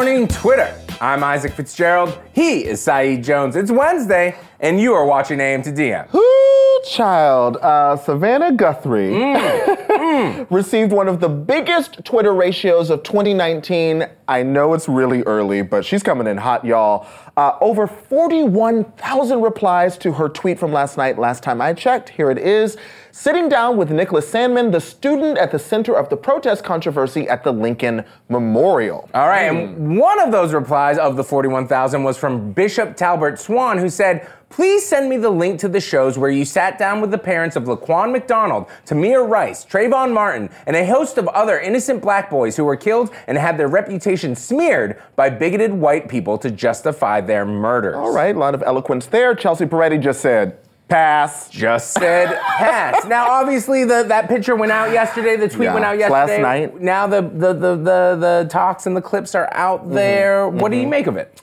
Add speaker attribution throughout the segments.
Speaker 1: morning, Twitter. I'm Isaac Fitzgerald. He is Saeed Jones. It's Wednesday, and you are watching AM to DM.
Speaker 2: Ooh, child. Uh, Savannah Guthrie received one of the biggest Twitter ratios of 2019. I know it's really early, but she's coming in hot, y'all. Uh, over 41,000 replies to her tweet from last night. Last time I checked, here it is. Sitting down with Nicholas Sandmann, the student at the center of the protest controversy at the Lincoln Memorial.
Speaker 1: All right, and one of those replies of the 41,000 was from Bishop Talbert Swan, who said, Please send me the link to the shows where you sat down with the parents of Laquan McDonald, Tamir Rice, Trayvon Martin, and a host of other innocent black boys who were killed and had their reputation smeared by bigoted white people to justify their murders.
Speaker 2: All right, a lot of eloquence there. Chelsea Peretti just said, pass.
Speaker 1: Just said pass. Now, obviously, the, that picture went out yesterday. The tweet
Speaker 2: Yeah,
Speaker 1: went out yesterday.
Speaker 2: last night.
Speaker 1: Now the, the, the, the, the talks and the clips are out
Speaker 2: Mm-hmm.
Speaker 1: there. What do you make of it?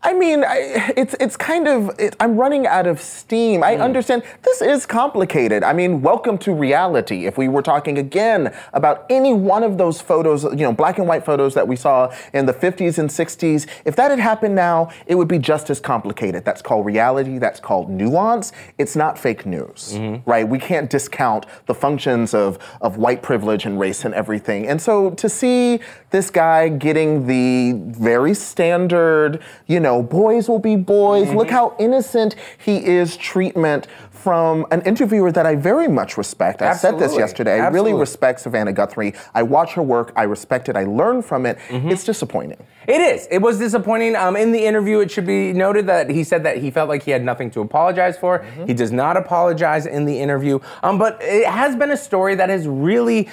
Speaker 2: I mean, I, it's it's kind of it, I'm running out of steam.
Speaker 1: Mm.
Speaker 2: I understand this is complicated. I mean, welcome to reality. If we were talking again about any one of those photos, you know, black and white photos that we saw in the 50s and 60s, if that had happened now, it would be just as complicated. That's called reality. That's called nuance. It's not fake news,
Speaker 1: Mm-hmm.
Speaker 2: right? We can't discount the functions of of white privilege and race and everything. And so to see this guy getting the very standard, you know, boys will be boys.
Speaker 1: Mm-hmm.
Speaker 2: Look how innocent he is treatment from an interviewer that I very much respect. I said this
Speaker 1: Absolutely.
Speaker 2: yesterday. I really respect Savannah Guthrie. I watch her work. I respect it. I learn from it.
Speaker 1: Mm-hmm.
Speaker 2: It's disappointing.
Speaker 1: It is. It was disappointing. Um, in the interview, it should be noted that he said that he felt like he had nothing to apologize for.
Speaker 2: Mm-hmm.
Speaker 1: He does not apologize in the interview. Um, but it has been a story that has really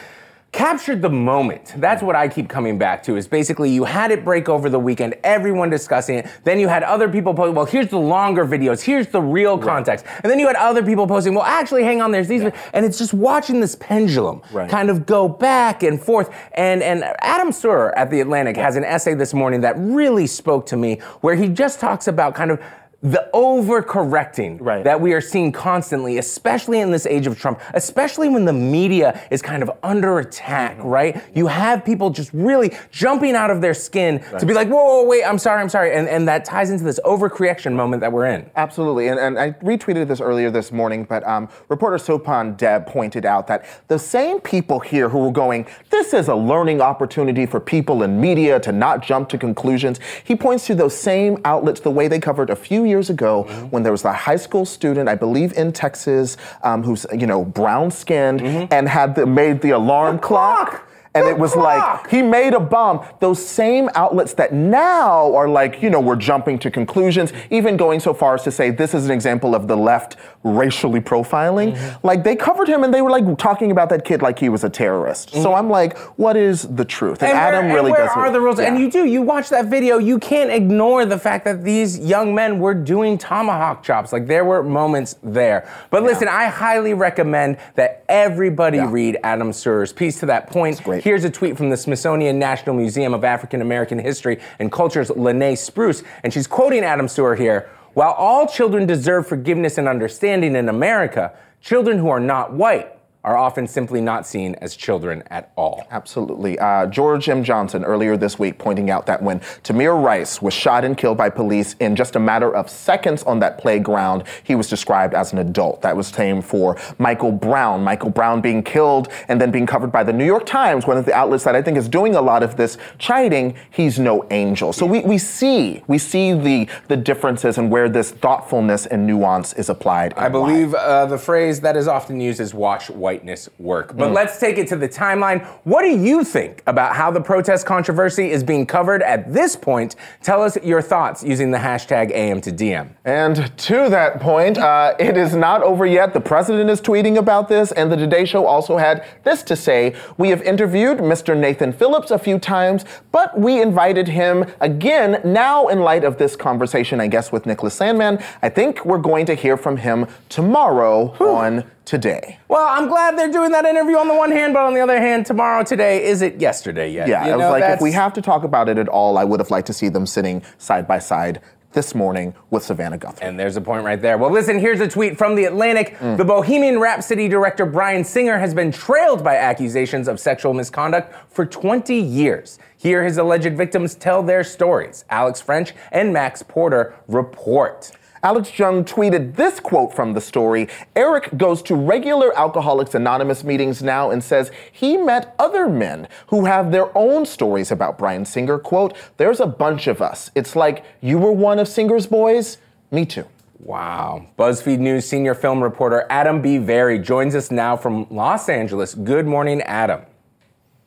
Speaker 1: captured the moment. That's what I keep coming back to. Is basically you had it break over the weekend, everyone discussing it. Then you had other people post, well, here's the longer videos, here's the real context, and then you had other people posting, well, actually, hang on, there's these, and it's just watching this pendulum
Speaker 2: Right.
Speaker 1: kind of go back and forth. And and Adam Serwer at the Atlantic has an essay this morning that really spoke to me, where he just talks about kind of the overcorrecting
Speaker 2: Right.
Speaker 1: that we are seeing constantly, especially in this age of Trump, especially when the media is kind of under attack,
Speaker 2: Mm-hmm.
Speaker 1: right? You have people just really jumping out of their skin to be like, whoa, whoa, wait, I'm sorry, I'm sorry. And, and that ties into this overcorrection moment that we're in.
Speaker 2: Absolutely, and, and I retweeted this earlier this morning, but um, reporter Sopan Deb pointed out that the same people here who were going, this is a learning opportunity for people in media to not jump to conclusions. He points to those same outlets, the way they covered a few years ago when there was a high school student, I believe in Texas, um, who's you know brown skinned and had the, made the alarm clock.
Speaker 1: clock!
Speaker 2: And it was like he made a bomb. Those same outlets that now are like, you know, we're jumping to conclusions, even going so far as to say this is an example of the left racially profiling.
Speaker 1: Mm-hmm.
Speaker 2: Like they covered him and they were like talking about that kid like he was a terrorist. So I'm like, what is the truth? And,
Speaker 1: Mm-hmm. And
Speaker 2: Adam
Speaker 1: where,
Speaker 2: really
Speaker 1: and where
Speaker 2: does.
Speaker 1: are the rules? And you do. You watch that video. You can't ignore the fact that these young men were doing tomahawk chops. Like there were moments there. But listen, I highly recommend that everybody
Speaker 2: Yeah.
Speaker 1: read Adam Serwer's piece. To that point,
Speaker 2: great.
Speaker 1: Here's a tweet from the Smithsonian National Museum of African American History and Culture's Lene Spruce, and she's quoting Adam Serwer here. While all children deserve forgiveness and understanding in America, children who are not white are often simply not seen as children at all.
Speaker 2: Absolutely. Uh, George M. Johnson earlier this week pointing out that when Tamir Rice was shot and killed by police in just a matter of seconds on that playground, he was described as an adult. That was same for Michael Brown. Michael Brown being killed and then being covered by the New York Times, one of the outlets that I think is doing a lot of this chiding. He's no angel. So we, we see we see the the differences and where this thoughtfulness and nuance is applied.
Speaker 1: I believe uh, the phrase that is often used is watch whiteness work. But let's take it to the timeline. What do you think about how the protest controversy is being covered at this point? Tell us your thoughts using the hashtag AM to DM.
Speaker 2: And to that point, uh, it is not over yet. The president is tweeting about this, and the Today Show also had this to say We have interviewed Mr. Nathan Phillips a few times, but we invited him again now in light of this conversation, I guess, with Nicholas Sandmann. I think we're going to hear from him tomorrow on Today.
Speaker 1: Well, I'm glad they're doing that interview on the one hand, but on the other hand, tomorrow, today, is it yesterday yet?
Speaker 2: Yeah,
Speaker 1: You
Speaker 2: I was
Speaker 1: know,
Speaker 2: like, if we have to talk about it at all, I would have liked to see them sitting side by side this morning with Savannah Guthrie.
Speaker 1: And there's a point right there. Well, listen, here's a tweet from The Atlantic. Mm. The Bohemian Rhapsody director Bryan Singer has been trailed by accusations of sexual misconduct for 20 years. Here, his alleged victims tell their stories. Alex French and Max Potter report.
Speaker 2: Alex Jung tweeted this quote from the story Eric goes to regular Alcoholics Anonymous meetings now and says he met other men who have their own stories about Bryan Singer. Quote, There's a bunch of us. It's like you were one of Singer's boys. Me too.
Speaker 1: Wow. BuzzFeed News senior film reporter Adam B. Vary joins us now from Los Angeles. Good morning, Adam.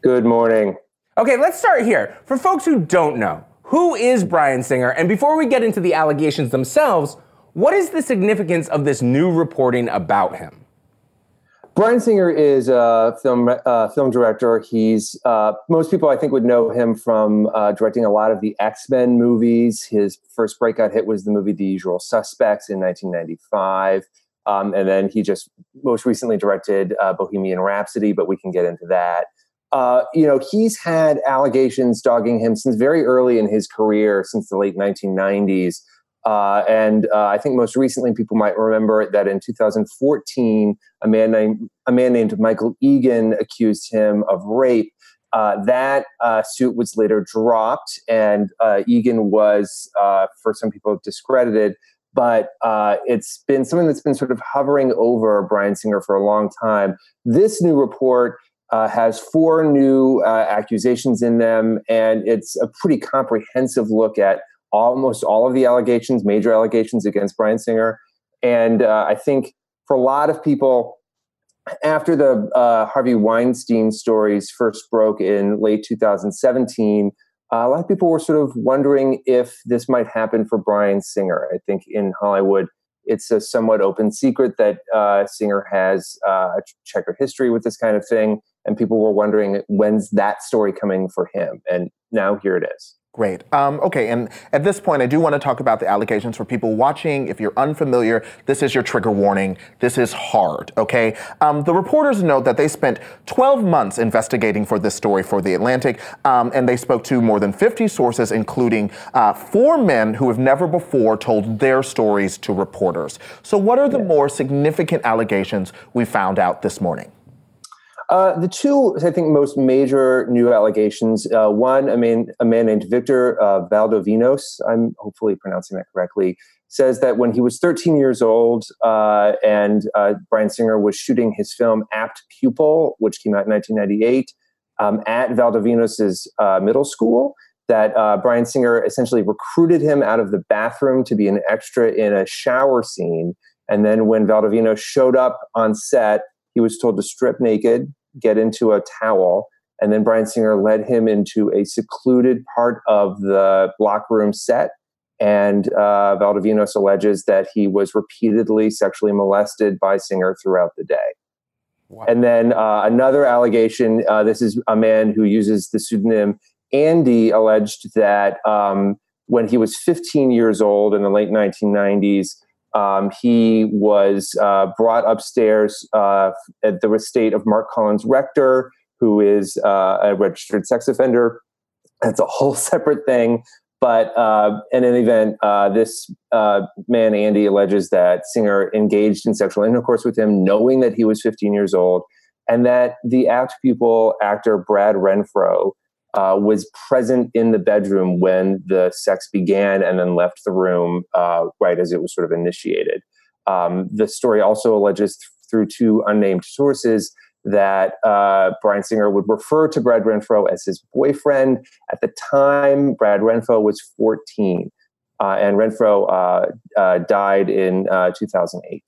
Speaker 3: Good morning.
Speaker 1: Okay, let's start here. For folks who don't know, who is Bryan Singer? And before we get into the allegations themselves, what is the significance of this new reporting about him?
Speaker 3: Bryan Singer is a film uh, film director. He's uh, most people I think would know him from uh, directing a lot of the X Men movies. His first breakout hit was the movie The Usual Suspects in 1995, um, and then he just most recently directed uh, Bohemian Rhapsody. But we can get into that. Uh, you know, he's had allegations dogging him since very early in his career, since the late 1990s. Uh, and uh, I think most recently, people might remember that in 2014, a man named a man named Michael Egan accused him of rape. Uh, that uh, suit was later dropped, and uh, Egan was, uh, for some people, discredited. But it's been something that's been sort of hovering over Bryan Singer for a long time. This new report has four new accusations in them, and it's a pretty comprehensive look at almost all of the allegations, major allegations against Bryan Singer. And uh, I think for a lot of people, after the uh, Harvey Weinstein stories first broke in late 2017, uh, a lot of people were sort of wondering if this might happen for Bryan Singer. I think in Hollywood, it's a somewhat open secret that uh, Singer has uh, a checkered history with this kind of thing. And people were wondering when's that story coming for him? And now here it is.
Speaker 2: Great. Um, okay, and at this point, I do want to talk about the allegations for people watching. If you're unfamiliar, this is your trigger warning. This is hard, okay? Um, the reporters note that they spent 12 months investigating for this story for The Atlantic, um, and they spoke to more than 50 sources, including uh, four men who have never before told their stories to reporters. So, what are the more significant allegations we found out this morning?
Speaker 3: Uh, the two, I think, most major new allegations. Uh, one, a man, a man named Victor uh, Valdovinos, I'm hopefully pronouncing that correctly, says that when he was 13 years old uh, and uh, Bryan Singer was shooting his film Apt Pupil, which came out in 1998, um, at Valdovinos' uh, middle school, that Bryan Singer essentially recruited him out of the bathroom to be an extra in a shower scene. And then when Valdovinos showed up on set, he was told to strip naked, get into a towel. And then Bryan Singer led him into a secluded part of the block room set. And uh, Valdovinos alleges that he was repeatedly sexually molested by Singer throughout the day. Wow. And then uh, another allegation uh, this is a man who uses the pseudonym Andy, alleged that um, when he was 15 years old in the late 1990s, um, he was uh, brought upstairs uh, at the estate of Marc Collins Rector, who is uh, a registered sex offender. That's a whole separate thing. But uh, in any event, uh, this uh, man, Andy, alleges that Singer engaged in sexual intercourse with him, knowing that he was 15 years old, and that the apt pupil actor Brad Renfro uh, was present in the bedroom when the sex began and then left the room uh, right as it was sort of initiated. Um, the story also alleges th- through two unnamed sources that uh, Bryan Singer would refer to Brad Renfro as his boyfriend. At the time, Brad Renfro was 14, uh, and Renfro uh, uh, died in 2008.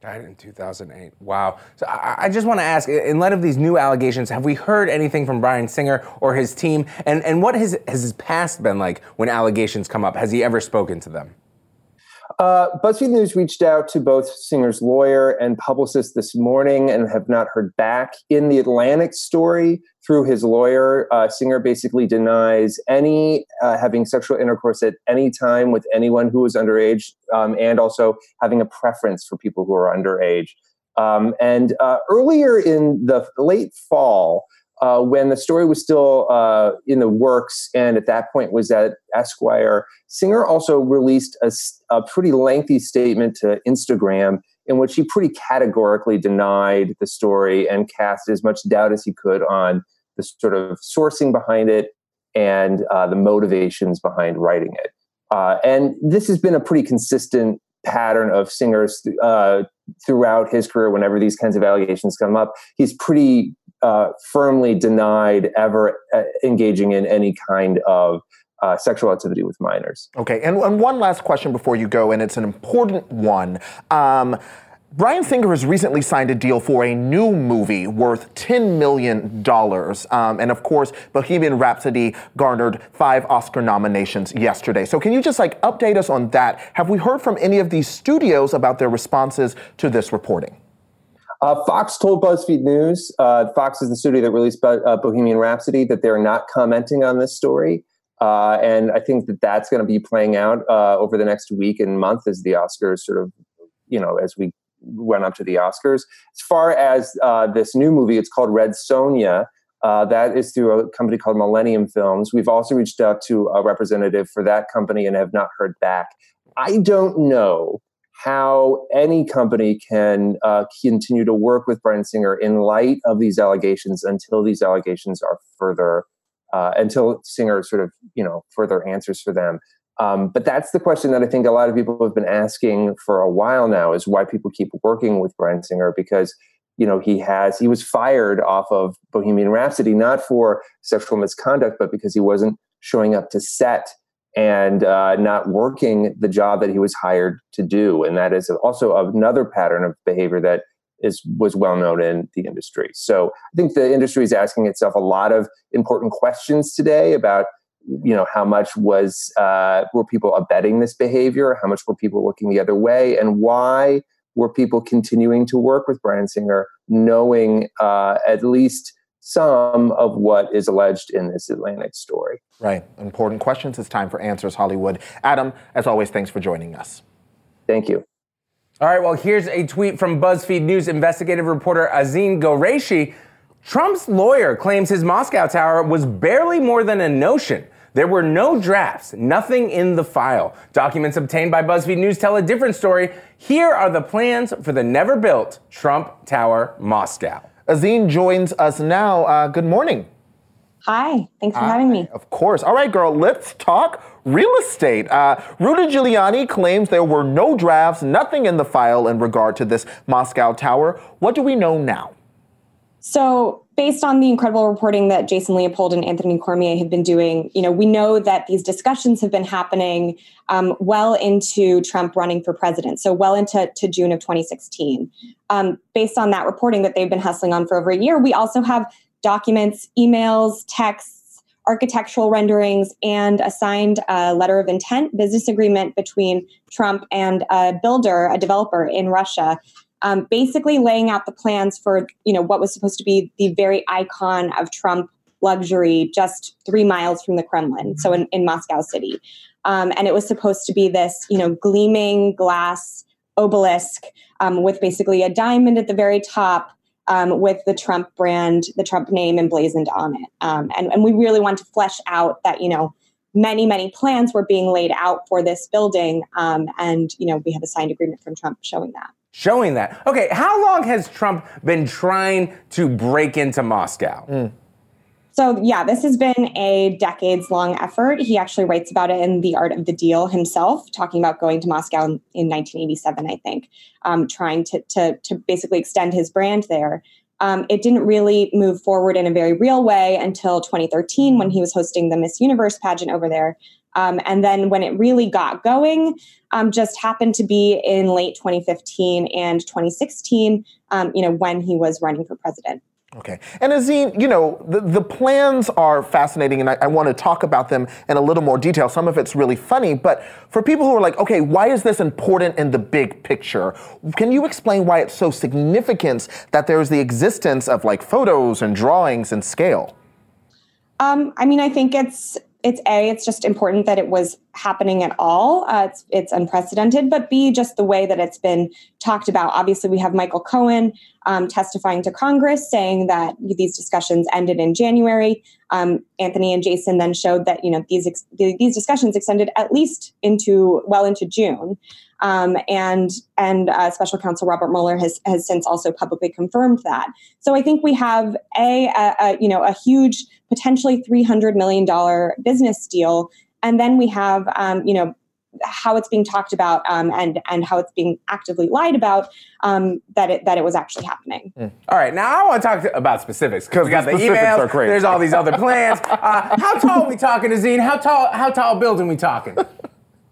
Speaker 1: Died in 2008. Wow. So I, I just want to ask, in light of these new allegations, have we heard anything from Bryan Singer or his team? And, and what has, has his past been like when allegations come up? Has he ever spoken to them?
Speaker 3: Uh, BuzzFeed News reached out to both Singer's lawyer and publicist this morning and have not heard back. In the Atlantic story, through his lawyer, uh, Singer basically denies any uh, having sexual intercourse at any time with anyone who is underage, um, and also having a preference for people who are underage. Um, and uh, earlier in the late fall, uh, when the story was still uh, in the works and at that point was at Esquire, Singer also released a, a, pretty lengthy statement to Instagram in which he pretty categorically denied the story and cast as much doubt as he could on the sort of sourcing behind it and uh, the motivations behind writing it. Uh, and this has been a pretty consistent pattern of singers uh, throughout his career whenever these kinds of allegations come up he's pretty uh, firmly denied ever uh, engaging in any kind of uh, sexual activity with minors.
Speaker 2: Okay, and, and, one last question before you go, and it's an important one. Um, Bryan Singer has recently signed a deal for a new movie worth $10 million. Um, and of course, Bohemian Rhapsody garnered five Oscar nominations yesterday. So can you just like update us on that? Have we heard from any of these studios about their responses to this reporting?
Speaker 3: Uh, Fox told BuzzFeed News, uh, Fox is the studio that released uh, Bohemian Rhapsody, that they're not commenting on this story. Uh, and I think that that's going to be playing out uh, over the next week and month as the Oscars sort of, you know, as we went up to the Oscars. As far as uh, this new movie, it's called Red Sonja. Uh, that is through a company called Millennium Films. We've also reached out to a representative for that company and have not heard back. I don't know how any company can uh, continue to work with Bryan Singer in light of these allegations until these allegations are further, uh, until Singer sort of, you know, further answers for them. Um, but that's the question that I think a lot of people have been asking for a while now is why people keep working with Bryan Singer because you know he has he was fired off of Bohemian Rhapsody not for sexual misconduct but because he wasn't showing up to set and uh, not working the job that he was hired to do. And that is also another pattern of behavior that is was well known in the industry. So i think the industry is asking itself a lot of important questions today about you know how much was uh, were people abetting this behavior? How much were people looking the other way? And why were people continuing to work with Bryan singer knowing uh, at least some of what is alleged in this atlantic story
Speaker 2: right important questions it's time for answers hollywood adam as always thanks for joining us
Speaker 3: thank you
Speaker 1: all right well here's a tweet from buzzfeed news investigative reporter azeen Ghorayshi Trump's lawyer claims his Moscow tower was barely more than a notion. There were no drafts, nothing in the file. Documents obtained by BuzzFeed News tell a different story. Here are the plans for the never built Trump Tower Moscow.
Speaker 2: Azeen joins us now. Uh, good morning.
Speaker 4: Hi, thanks for having me.
Speaker 2: Of course. All right, girl, let's talk real estate. Uh, Rudy Giuliani claims there were no drafts, nothing in the file in regard to this Moscow tower. What do we know now?
Speaker 4: So, based on the incredible reporting that Jason Leopold and Anthony Cormier have been doing, you know, we know that these discussions have been happening um, well into Trump running for president, so well into to June of 2016. Um, based on that reporting that they've been hustling on for over a year, we also have documents, emails, texts, architectural renderings, and a signed uh, letter of intent business agreement between Trump and a builder, a developer in Russia um, basically laying out the plans for you know what was supposed to be the very icon of Trump luxury just three miles from the Kremlin, so in, in Moscow City. Um, and it was supposed to be this you know gleaming glass obelisk um, with basically a diamond at the very top. Um, with the Trump brand, the Trump name emblazoned on it. Um, and, and we really want to flesh out that, you know, many, many plans were being laid out for this building. Um, and, you know, we have a signed agreement from Trump showing that
Speaker 1: showing that. Okay, how long has Trump been trying to break into Moscow? Mm.
Speaker 4: So, yeah, this has been a decades long effort. He actually writes about it in The Art of the Deal himself, talking about going to Moscow in, in 1987, I think, um, trying to, to, to basically extend his brand there. Um, it didn't really move forward in a very real way until 2013 when he was hosting the Miss Universe pageant over there. Um, and then when it really got going, um, just happened to be in late 2015 and 2016, um, you know, when he was running for president.
Speaker 2: Okay. And Azeen, you know, the, the plans are fascinating, and I, I want to talk about them in a little more detail. Some of it's really funny, but for people who are like, okay, why is this important in the big picture? Can you explain why it's so significant that there's the existence of like photos and drawings and scale?
Speaker 4: Um, I mean, I think it's it's a it's just important that it was happening at all. Uh, it's, it's unprecedented but b just the way that it's been talked about. Obviously we have michael cohen um, testifying to congress saying that these discussions ended in january. Um, anthony and jason then showed that you know these ex- these discussions extended at least into well into june. Um, and and uh, Special Counsel Robert Mueller has has since also publicly confirmed that. So I think we have a, a, a you know a huge potentially three hundred million dollar business deal, and then we have um, you know how it's being talked about um, and and how it's being actively lied about um, that it that it was actually happening.
Speaker 1: Mm. All right, now I want to talk to, about specifics because we got the, the emails. There's all these other plans. Uh, how tall are we talking, Azeen? How tall? How tall building we talking?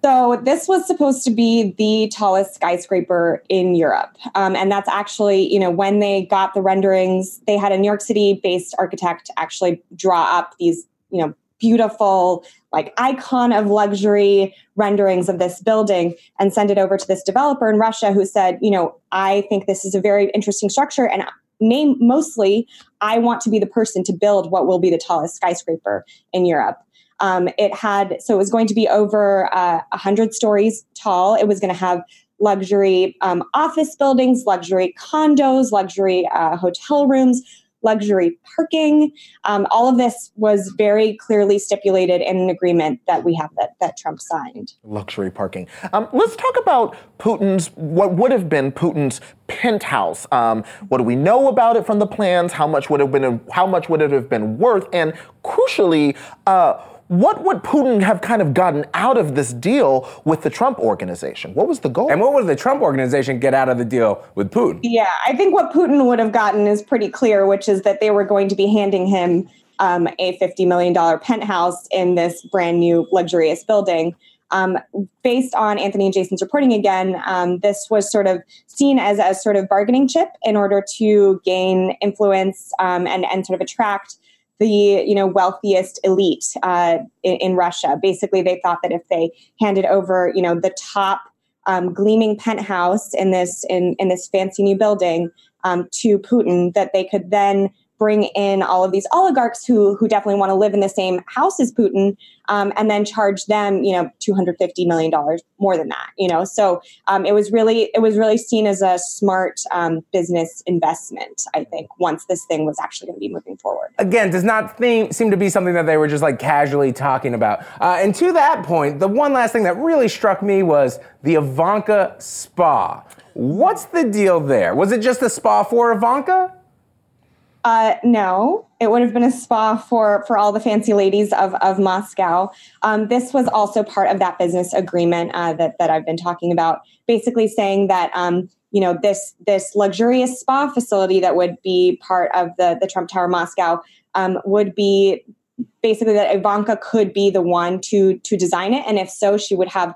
Speaker 4: So this was supposed to be the tallest skyscraper in Europe, um, and that's actually, you know, when they got the renderings, they had a New York City-based architect actually draw up these, you know, beautiful, like icon of luxury renderings of this building and send it over to this developer in Russia who said, you know, I think this is a very interesting structure, and name mostly, I want to be the person to build what will be the tallest skyscraper in Europe. Um, it had, so it was going to be over uh, 100 stories tall. It was going to have luxury um, office buildings, luxury condos, luxury uh, hotel rooms, luxury parking. Um, all of this was very clearly stipulated in an agreement that we have that, that Trump signed.
Speaker 2: Luxury parking. Um, let's talk about Putin's, what would have been Putin's penthouse. Um, what do we know about it from the plans? How much would have been, how much would it have been worth? And crucially, uh, what would Putin have kind of gotten out of this deal with the Trump organization? What was the goal?
Speaker 1: And what would the Trump organization get out of the deal with Putin?
Speaker 4: Yeah, I think what Putin would have gotten is pretty clear, which is that they were going to be handing him um, a $50 million penthouse in this brand new luxurious building. Um, based on Anthony and Jason's reporting again, um, this was sort of seen as a sort of bargaining chip in order to gain influence um, and, and sort of attract the you know wealthiest elite uh, in, in, Russia. Basically, they thought that if they handed over you know the top um, gleaming penthouse in this in, in this fancy new building um, to Putin, that they could then bring in all of these oligarchs who who definitely want to live in the same house as Putin, um, and then charge them, you know, two hundred fifty million dollars more than that. You know, so um, it was really it was really seen as a smart um, business investment. I think once this thing was actually going to be moving forward.
Speaker 1: Again, does not seem seem to be something that they were just like casually talking about. Uh, and to that point, the one last thing that really struck me was the Ivanka spa. What's the deal there? Was it just a spa for Ivanka?
Speaker 4: Uh, no, it would have been a spa for for all the fancy ladies of of Moscow. Um, this was also part of that business agreement uh, that that I've been talking about, basically saying that um, you know this this luxurious spa facility that would be part of the the Trump Tower Moscow um, would be basically that Ivanka could be the one to to design it, and if so, she would have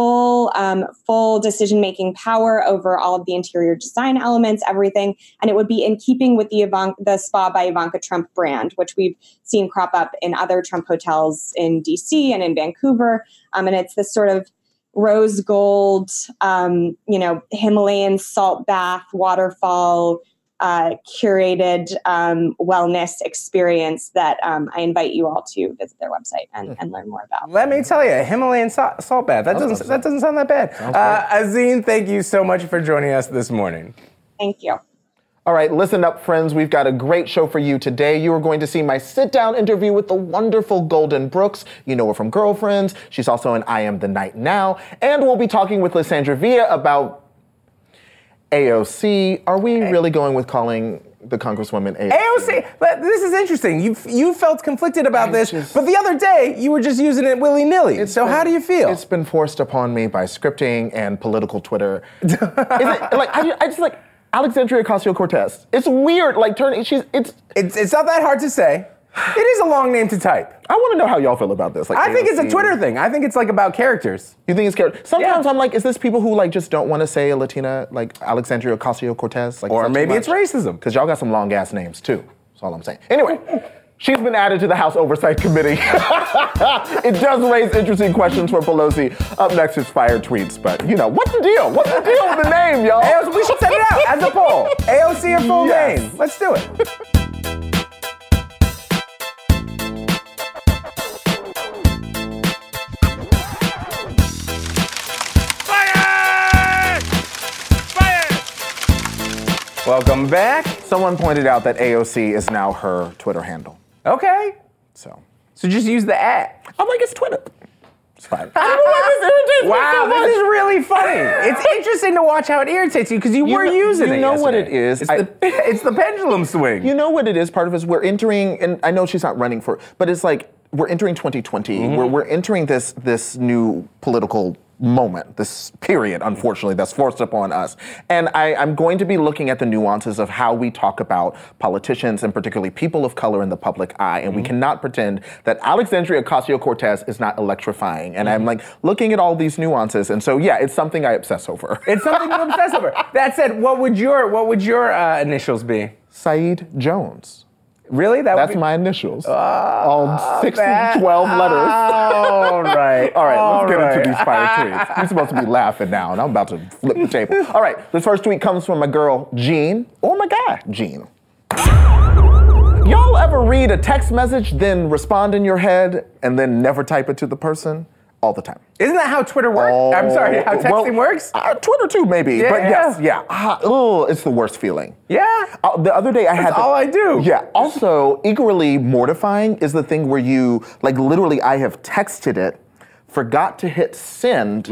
Speaker 4: full um, full decision making power over all of the interior design elements, everything, and it would be in keeping with the Ivanka, the Spa by Ivanka Trump brand, which we've seen crop up in other Trump hotels in D.C. and in Vancouver, um, and it's this sort of rose gold, um, you know, Himalayan salt bath waterfall uh, curated um, wellness experience that um, I invite you all to visit their website and, hmm. and learn more about.
Speaker 1: Let me tell you, Himalayan salt, salt bath. That doesn't that doesn't sound that bad. Uh, Azeen, thank you so much for joining us this morning.
Speaker 4: Thank you.
Speaker 2: All right, listen up, friends. We've got a great show for you today. You are going to see my sit down interview with the wonderful Golden Brooks. You know her from Girlfriends. She's also in I Am the Night Now. And we'll be talking with Lissandra Villa about AOC. Are we really going with calling the Congresswoman AOC?
Speaker 1: AOC. But this is interesting. You you felt conflicted about I this, just, but the other day you were just using it willy nilly. So been, how do you feel?
Speaker 2: It's been forced upon me by scripting and political Twitter. is it, like I, I just like Alexandria Ocasio Cortez. It's weird. Like turning. She's it's
Speaker 1: it's it's not that hard to say. It is a long name to type.
Speaker 2: I want to know how y'all feel about this.
Speaker 1: Like, I think it's a Twitter thing. I think it's like about characters.
Speaker 2: You think it's character? Sometimes yeah. I'm like, is this people who like just don't want to say a Latina like Alexandria Ocasio Cortez? Like,
Speaker 1: or maybe it's racism
Speaker 2: because y'all got some long ass names too. That's all I'm saying. Anyway. She's been added to the House Oversight Committee. it does raise interesting questions for Pelosi. Up next is fire tweets, but you know, what's the deal? What's the deal with the name, y'all?
Speaker 1: AOC, we should set it out as a poll. AOC or full yes. name. Let's do it. Welcome back.
Speaker 2: Someone pointed out that AOC is now her Twitter handle.
Speaker 1: Okay.
Speaker 2: So
Speaker 1: So just use the at.
Speaker 2: I'm like, it's Twitter. It's fine. I don't know why this irritates me
Speaker 1: Wow,
Speaker 2: so much.
Speaker 1: this is really funny. It's interesting to watch how it irritates you because you,
Speaker 2: You
Speaker 1: were
Speaker 2: know-
Speaker 1: using
Speaker 2: you
Speaker 1: it.
Speaker 2: know what
Speaker 1: yesterday.
Speaker 2: it is.
Speaker 1: It's,
Speaker 2: I-
Speaker 1: the, it's the pendulum swing.
Speaker 2: You know what it is? Part of it is we're entering, and I know she's not running for, but it's like we're entering 2020.
Speaker 1: Mm-hmm.
Speaker 2: We're, we're entering this this new political moment, this period, unfortunately, that's forced upon us. And I, I'm going to be looking at the nuances of how we talk about politicians and particularly people of color in the public eye. And we
Speaker 1: Mm-hmm.
Speaker 2: cannot pretend that Alexandria Ocasio Cortez is not electrifying. And
Speaker 1: Mm-hmm.
Speaker 2: I'm like looking at all these nuances. And so, yeah, it's something I obsess over.
Speaker 1: It's something to obsess over. That said, what would your what would your uh, initials be?
Speaker 2: Saeed Jones.
Speaker 1: Really? That
Speaker 2: That's
Speaker 1: be,
Speaker 2: my initials. all six
Speaker 1: that-
Speaker 2: to 12 letters.
Speaker 1: All right.
Speaker 2: All right, let's get
Speaker 1: right.
Speaker 2: into these fire tweets. You're supposed to be laughing now, and I'm about to flip the table. All right, this first tweet comes from my girl, Jean, or my guy, Jean. Y'all ever read a text message, then respond in your head, and then never type it to the person? All the time.
Speaker 1: Isn't that how Twitter works? I'm sorry, how texting
Speaker 2: Well,
Speaker 1: works?
Speaker 2: Uh, Twitter too, maybe.
Speaker 1: Yeah.
Speaker 2: But yes, yeah. Ah, ugh, it's the worst feeling.
Speaker 1: Yeah.
Speaker 2: Uh, the other day I had
Speaker 1: That's all I do.
Speaker 2: Yeah. Also, equally mortifying is the thing where you like literally I have texted it, forgot to hit send.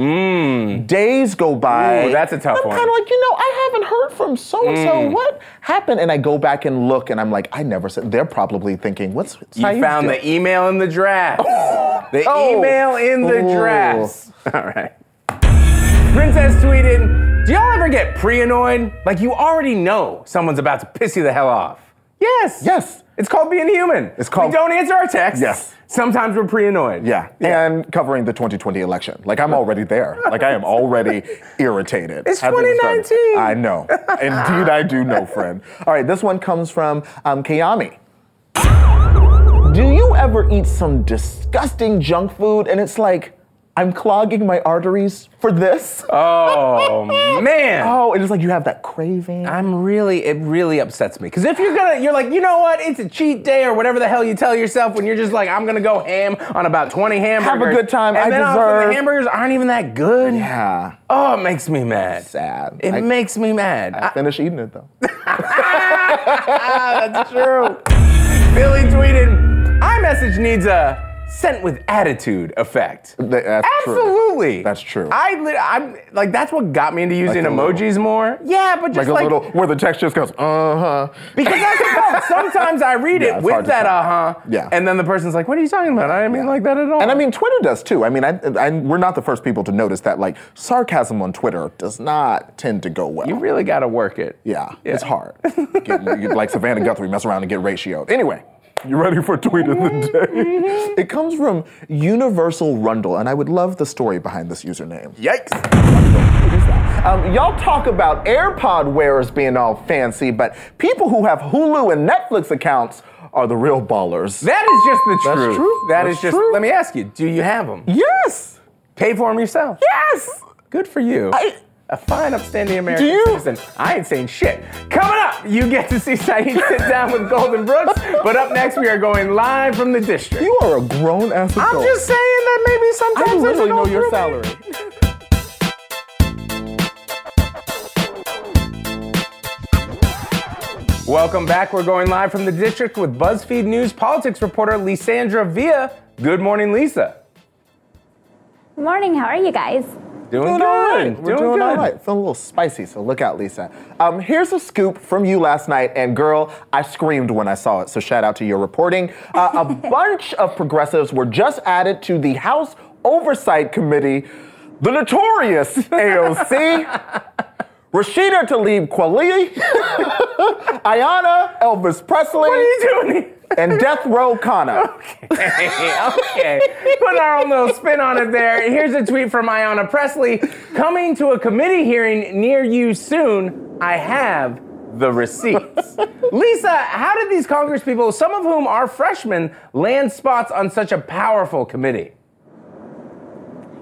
Speaker 2: Days go by.
Speaker 1: Mm. Ooh, that's a tough
Speaker 2: I'm
Speaker 1: one. Mm.
Speaker 2: kind of like, you know, I haven't heard from so and so. What happened? And I go back and look, and I'm like, I never said. They're probably thinking, what's
Speaker 1: You found the email in the draft. The
Speaker 2: Oh.
Speaker 1: email in the
Speaker 2: Ooh.
Speaker 1: drafts. All right. Princess tweeted, Do y'all ever get pre annoyed? Like you already know someone's about to piss you the hell off. Yes.
Speaker 2: Yes.
Speaker 1: It's called being human.
Speaker 2: It's called-
Speaker 1: We don't answer our texts.
Speaker 2: Yes.
Speaker 1: Sometimes we're pre annoyed.
Speaker 2: Yeah. and covering the 2020 election. Like I'm already there. Like I am already irritated.
Speaker 1: It's
Speaker 2: Hasn't even started.
Speaker 1: 2019.
Speaker 2: I know. Indeed, I do know, friend. All right, this one comes from um, Kayami. Do you ever eat some disgusting junk food and it's like, I'm clogging my arteries for this?
Speaker 1: Oh, man.
Speaker 2: Oh, and it's like you have that craving.
Speaker 1: I'm really, it really upsets me. Because if you're gonna, you're like, you know what, it's a cheat day or whatever the hell you tell yourself when you're just like, I'm gonna go ham on about 20 hamburgers.
Speaker 2: Have a good time,
Speaker 1: And
Speaker 2: I
Speaker 1: then
Speaker 2: deserve-
Speaker 1: the hamburgers aren't even that good.
Speaker 2: yeah.
Speaker 1: Oh, it makes me mad.
Speaker 2: Sad.
Speaker 1: It
Speaker 2: I,
Speaker 1: makes me mad.
Speaker 2: I finished eating it though.
Speaker 1: That's true. Billy tweeted, iMessage needs a sent with attitude effect.
Speaker 2: Th- that's true.
Speaker 1: Absolutely.
Speaker 2: That's true.
Speaker 1: I, I'm like that's what got me into using
Speaker 2: little-
Speaker 1: emojis more. Yeah, but just
Speaker 2: Like
Speaker 1: just
Speaker 2: a
Speaker 1: like,
Speaker 2: little, where the text just goes, uh huh.
Speaker 1: because that's the problem. Sometimes I read
Speaker 2: Yeah,
Speaker 1: it with that uh huh.
Speaker 2: Yeah.
Speaker 1: And then the person's like, "What are you talking about? I didn't mean like that at all."
Speaker 2: And I mean, Twitter does too. I mean, I, I, we're not the first people to notice that, like, sarcasm on Twitter does not tend to go well.
Speaker 1: you really got to work it.
Speaker 2: yeah, it's hard. Get like Savannah Guthrie, mess around and get ratioed. Anyway, you ready for tweet of the day? It comes from Universal Rundle, and I would love the story behind this username.
Speaker 1: Yikes.
Speaker 2: Um, y'all talk about AirPod wearers being all fancy, but people who have Hulu and Netflix accounts are the real ballers.
Speaker 1: That is just the
Speaker 2: That's
Speaker 1: truth.
Speaker 2: true.
Speaker 1: That
Speaker 2: That's
Speaker 1: is just.
Speaker 2: true.
Speaker 1: Let me ask you: Do you have them?
Speaker 2: yes,
Speaker 1: Pay for them yourself?
Speaker 2: yes.
Speaker 1: Good for you.
Speaker 2: I-
Speaker 1: a fine, upstanding American
Speaker 2: Do you-
Speaker 1: citizen. I ain't saying shit. Coming up, you get to see Saeed sit down with Golden Brooks. But up next, we are going live from the district.
Speaker 2: You are a grown ass adult.
Speaker 1: I'm just saying that maybe sometimes
Speaker 2: I
Speaker 1: there's
Speaker 2: literally
Speaker 1: an
Speaker 2: know your
Speaker 1: roommate.
Speaker 2: salary.
Speaker 1: Welcome back. We're going live from the district with BuzzFeed News politics reporter Lissandra Villa. Good morning, Lisa.
Speaker 5: Good morning. How are you guys?
Speaker 1: Doing,
Speaker 2: Doing
Speaker 1: good.
Speaker 2: all right. We're doing,
Speaker 1: good.
Speaker 2: all right. Feeling a little spicy, so look out, Lisa. Um, here's a scoop from you last night, and girl, I screamed when I saw it. So shout out to your reporting. Uh, a bunch of progressives were just added to the House Oversight Committee, the notorious AOC. Rashida Tlaib Kweli, Ayanna Elvis Presley,
Speaker 1: What are you doing here?
Speaker 2: And Death Row Khanna.
Speaker 1: Hey, okay. Put our own little spin on it there. Here's a tweet from Ayanna Presley. Coming to a committee hearing near you soon. I have the receipts. Lisa, how did these Congress people, some of whom are freshmen, land spots on such a powerful committee?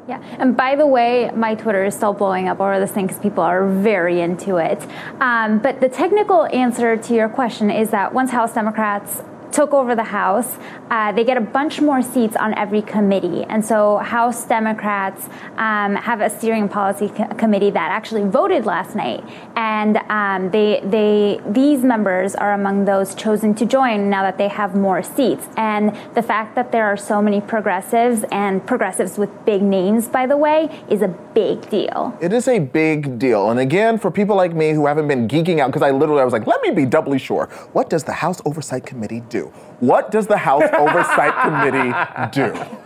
Speaker 5: Yeah. And by the way, my Twitter is still blowing up over this thing because people are very into it. Um, but the technical answer to your question is that once House Democrats took over the House, uh, they get a bunch more seats on every committee. And so House Democrats um, have a steering policy co- committee that actually voted last night. And um, they, they, these members are among those chosen to join now that they have more seats. And the fact that there are so many progressives and progressives with big names, by the way, is a big deal.
Speaker 2: It is a big deal. And again, for people like me who haven't been geeking out, because I literally I was like, let me be doubly sure. What does the House Oversight Committee do? What does the House Oversight Committee do?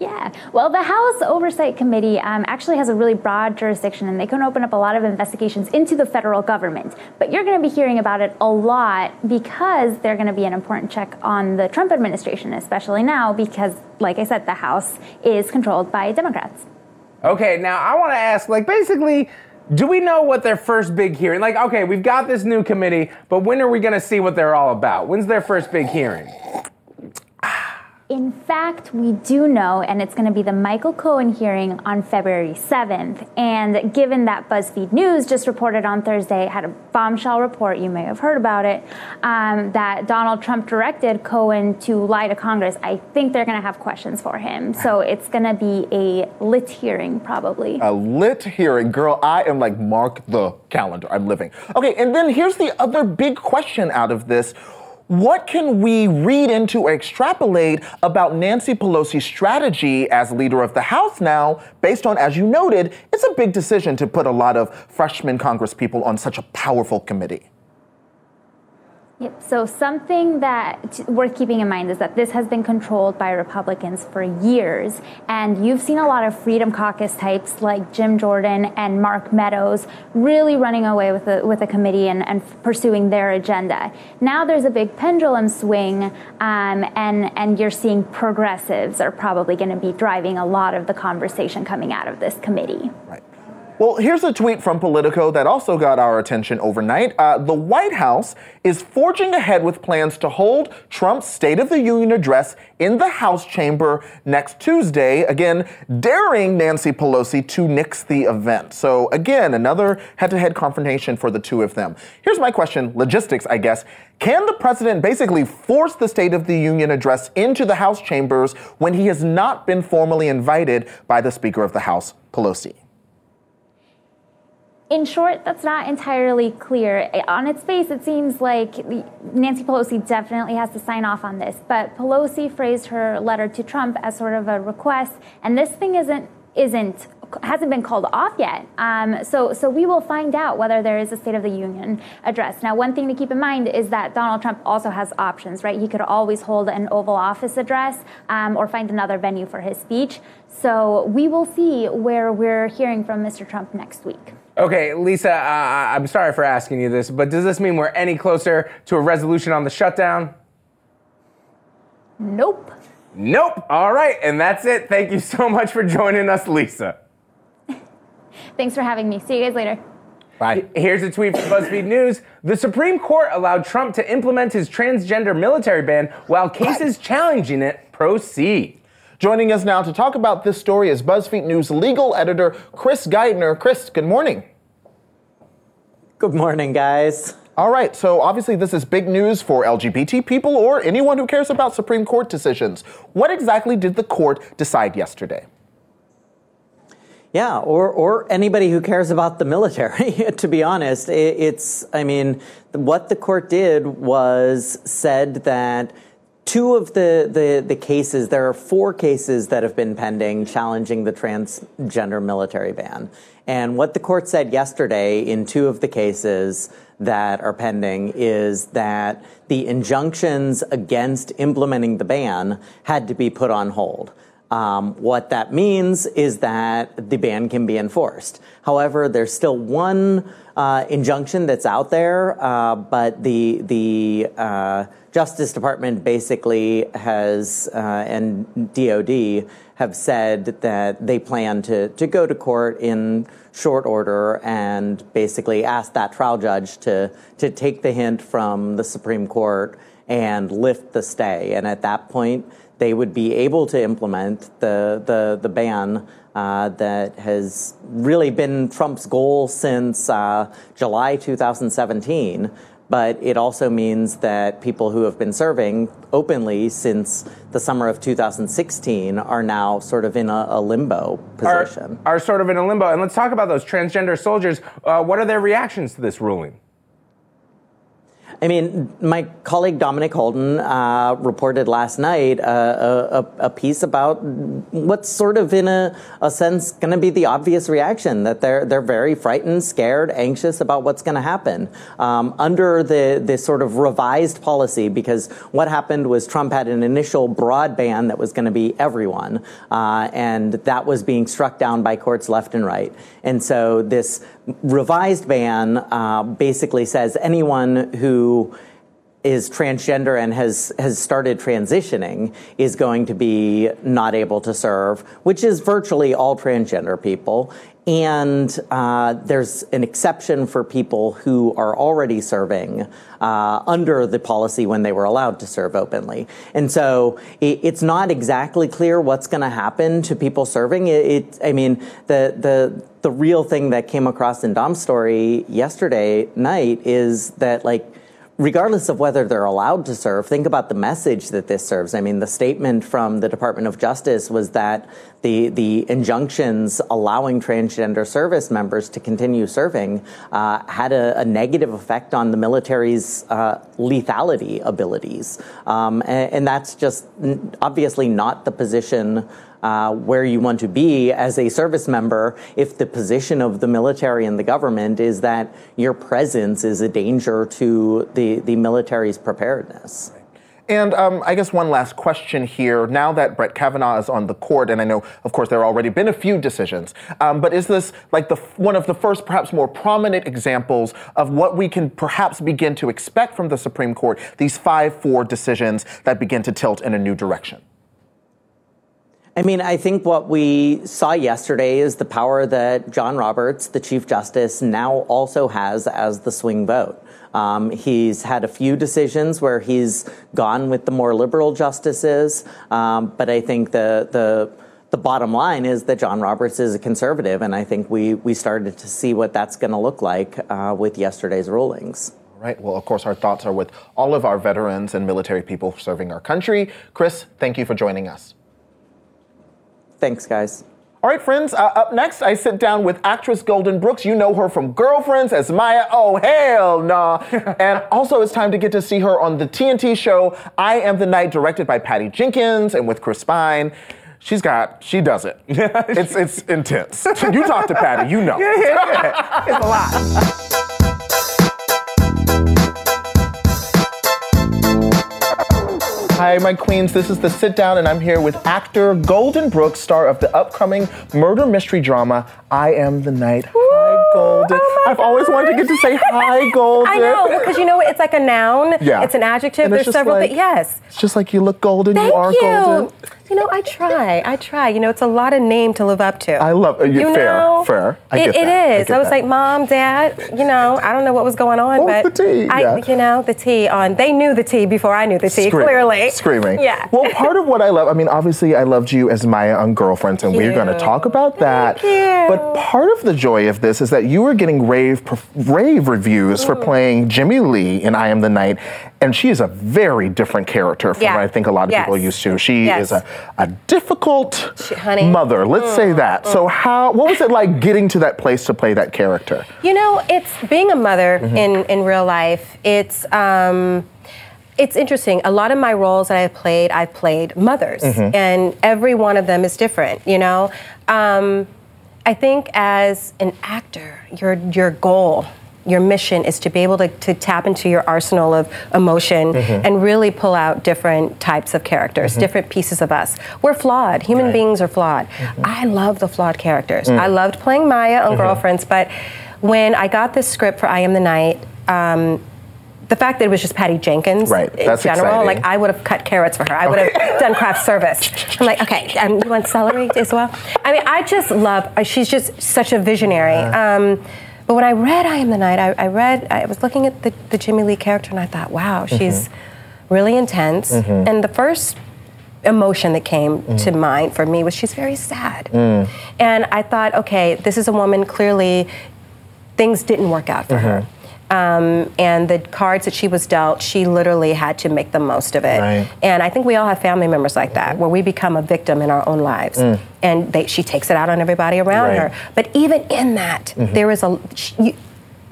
Speaker 5: Yeah. Well, the House Oversight Committee um, actually has a really broad jurisdiction and they can open up a lot of investigations into the federal government. But you're going to be hearing about it a lot because they're going to be an important check on the Trump administration, especially now because, like I said, the House is controlled by Democrats.
Speaker 1: Okay, now I want to ask, like, basically, do we know what their first big hearing? Like, okay, we've got this new committee, but when are we going to see what they're all about? When's their first big hearing?
Speaker 5: In fact, we do know, and it's going to be the Michael Cohen hearing on February 7th. And given that BuzzFeed News just reported on Thursday, had a bombshell report, you may have heard about it, um, that Donald Trump directed Cohen to lie to Congress, I think they're going to have questions for him. So it's going to be a lit hearing, probably.
Speaker 2: A lit hearing. Girl, I am like, mark the calendar. I'm living. Okay, and then here's the other big question out of this what can we read into or extrapolate about Nancy Pelosi's strategy as leader of the House now, based on, as you noted, it's a big decision to put a lot of freshman congresspeople on such a powerful committee?
Speaker 5: Yep. So something that worth keeping in mind is that this has been controlled by Republicans for years, and you've seen a lot of Freedom Caucus types like Jim Jordan and Mark Meadows really running away with the with the committee and, and pursuing their agenda. Now there's a big pendulum swing, um, and and you're seeing progressives are probably going to be driving a lot of the conversation coming out of this committee.
Speaker 2: Right. Well, here's a tweet from Politico that also got our attention overnight. Uh, the White House is forging ahead with plans to hold Trump's State of the Union address in the House chamber next Tuesday, again, daring Nancy Pelosi to nix the event. So, again, another head to head confrontation for the two of them. Here's my question logistics, I guess. Can the president basically force the State of the Union address into the House chambers when he has not been formally invited by the Speaker of the House, Pelosi?
Speaker 5: In short, that's not entirely clear. On its face, it seems like Nancy Pelosi definitely has to sign off on this. But Pelosi phrased her letter to Trump as sort of a request, and this thing isn't isn't hasn't been called off yet. Um, so, so we will find out whether there is a State of the Union address. Now, one thing to keep in mind is that Donald Trump also has options, right? He could always hold an Oval Office address um, or find another venue for his speech. So we will see where we're hearing from Mr. Trump next week.
Speaker 1: Okay, Lisa, uh, I'm sorry for asking you this, but does this mean we're any closer to a resolution on the shutdown?
Speaker 5: Nope.
Speaker 1: Nope. All right, and that's it. Thank you so much for joining us, Lisa.
Speaker 5: Thanks for having me. See you guys later.
Speaker 1: Bye. Here's a tweet from BuzzFeed News. The Supreme Court allowed Trump to implement his transgender military ban while cases challenging it proceed.
Speaker 2: Joining us now to talk about this story is BuzzFeed News legal editor Chris Geidner. Chris, good morning.
Speaker 6: Good morning, guys.
Speaker 2: All right, so obviously this is big news for LGBT people or anyone who cares about Supreme Court decisions. What exactly did the court decide yesterday?
Speaker 6: Yeah, or or anybody who cares about the military. to be honest, it's I mean, what the court did was said that two of the, the, the cases, there are four cases that have been pending challenging the transgender military ban. And what the court said yesterday in two of the cases that are pending is that the injunctions against implementing the ban had to be put on hold. Um, what that means is that the ban can be enforced. However, there's still one uh, injunction that's out there, uh, but the the uh, Justice Department basically has, uh, and DOD have said that they plan to, to go to court in short order and basically ask that trial judge to, to take the hint from the Supreme Court and lift the stay. And at that point, they would be able to implement the, the, the ban uh, that has really been Trump's goal since uh, July 2017 but it also means that people who have been serving openly since the summer of 2016 are now sort of in a, a limbo position.
Speaker 1: Are, are, sort of in a limbo. And let's talk about those transgender soldiers. Uh, what are their reactions to this ruling?
Speaker 6: I mean, my colleague Dominic Holden uh, reported last night uh, a, a, piece about what's sort of, in a, a sense, going to be the obvious reaction that they're they're very frightened, scared, anxious about what's going to happen um, under the this sort of revised policy. Because what happened was Trump had an initial broad ban that was going to be everyone, uh, and that was being struck down by courts left and right. And so this revised ban uh, basically says anyone who is transgender and has has started transitioning is going to be not able to serve, which is virtually all transgender people. And uh, there's an exception for people who are already serving uh, under the policy when they were allowed to serve openly. And so it, it's not exactly clear what's going to happen to people serving. It, it, I mean, the the the real thing that came across in Dom's story yesterday night is that like regardless of whether they're allowed to serve, think about the message that this serves. I mean, the statement from the Department of Justice was that the the injunctions allowing transgender service members to continue serving uh, had a, a, negative effect on the military's uh, lethality abilities, um, and, and, that's just obviously not the position uh, where you want to be as a service member if the position of the military and the government is that your presence is a danger to the, the military's preparedness.
Speaker 2: And um, I guess one last question here. Now that Brett Kavanaugh is on the court, and I know, of course, there have already been a few decisions, um, but is this like the one of the first, perhaps more prominent examples of what we can perhaps begin to expect from the Supreme Court? These five-four decisions that begin to tilt in a new direction.
Speaker 6: I mean, I think what we saw yesterday is the power that John Roberts, the Chief Justice, now also has as the swing vote. Um, he's had a few decisions where he's gone with the more liberal justices, um, but I think the the the bottom line is that John Roberts is a conservative, and I think we we started to see what that's going to look like uh, with yesterday's rulings.
Speaker 2: Right. Well, of course, our thoughts are with all of our veterans and military people serving our country. Chris, thank you for joining us.
Speaker 6: Thanks, guys.
Speaker 2: All right, friends, uh, up next, I sit down with actress Golden Brooks. You know her from Girlfriends as Maya. Oh, hell nah. and also, it's time to get to see her on the TNT show, I Am the Night, directed by Patty Jenkins and with Chris Pine. She's got, she does it. it's, it's intense. you talk to Patty, you know.
Speaker 1: Yeah, yeah, yeah. It's a lot.
Speaker 2: Hi, my queens. This is the sit down, and I'm here with actor Golden Brooks, star of the upcoming murder mystery drama I Am the Night. Hi, Golden.
Speaker 7: Oh
Speaker 2: I've always wanted to get to say hi, Golden.
Speaker 7: I know, because you know it's like a noun.
Speaker 2: Yeah.
Speaker 7: It's an adjective.
Speaker 2: And
Speaker 7: There's several
Speaker 2: like,
Speaker 7: things. Yes.
Speaker 2: It's just like you look golden.
Speaker 7: Thank
Speaker 2: you are
Speaker 7: you.
Speaker 2: golden.
Speaker 7: You know, I try. I try. You know, it's a lot of name to live up to.
Speaker 2: I love uh,
Speaker 7: you
Speaker 2: fair,
Speaker 7: know,
Speaker 2: fair. I
Speaker 7: it, it is.
Speaker 2: I,
Speaker 7: I, was
Speaker 2: that.
Speaker 7: like, Mom, Dad. You know, I don't know what was going on,
Speaker 2: What
Speaker 7: but
Speaker 2: the tea?
Speaker 7: I,
Speaker 2: Yeah.
Speaker 7: you know, the tea on. They knew the tea before I knew the tea.
Speaker 2: Screaming,
Speaker 7: Clearly,
Speaker 2: Screaming.
Speaker 7: Yeah.
Speaker 2: Well, part of what I love, I mean, obviously, I loved you as Maya on Girlfriends, and we're going to talk about that.
Speaker 7: Thank you.
Speaker 2: But part of the joy of this is that you were getting rave, rave reviews for playing Jimmy Lee in I Am the Night, and she is a very different character from
Speaker 7: Yeah.
Speaker 2: what I think a lot of
Speaker 7: Yes.
Speaker 2: people are used to. She
Speaker 7: Yes.
Speaker 2: is a, a difficult
Speaker 7: She-. Mm.
Speaker 2: mother, let's say that. So, how, what was it like getting to that place to play that character?
Speaker 7: You know, it's being a mother
Speaker 2: Mm-hmm.
Speaker 7: in in real life. It's um, it's interesting. A lot of my roles that I've played, I've played mothers,
Speaker 2: Mm-hmm.
Speaker 7: and every one of them is different. You know, um, I think as an actor, your your goal. Your mission is to be able to, to tap into your arsenal of emotion
Speaker 2: Mm-hmm.
Speaker 7: and really pull out different types of characters, different pieces of us. We're flawed. Human beings are flawed.
Speaker 2: Mm-hmm.
Speaker 7: I love the flawed characters.
Speaker 2: Mm.
Speaker 7: I loved playing Maya on Girlfriends, but when I got this script for I Am the Night, um, the fact that it was just Patty Jenkins
Speaker 2: Right,
Speaker 7: in
Speaker 2: that's
Speaker 7: general,
Speaker 2: exciting.
Speaker 7: like I would have cut carrots for her. I would have done craft service. I'm like, okay, um, you want celery as well? I mean, I just love. uh, She's just such a visionary. Um, but when I read I Am the Night, I, I read. I was looking at the, the Jimmy Lee character, and I thought, wow, mm-hmm. she's really intense. Mm-hmm. And the first emotion that came mm-hmm. to mind for me was she's very sad. Mm. And I thought, okay, this is a woman clearly things didn't work out for her. Um, and the cards that she was dealt, she literally had to make the most of it.
Speaker 2: Right.
Speaker 7: And I think we all have family members like that, where we become a victim in our own lives, and they, she takes it out on everybody around
Speaker 2: Mm. Right.
Speaker 7: her. But even in that, there is a. She, you,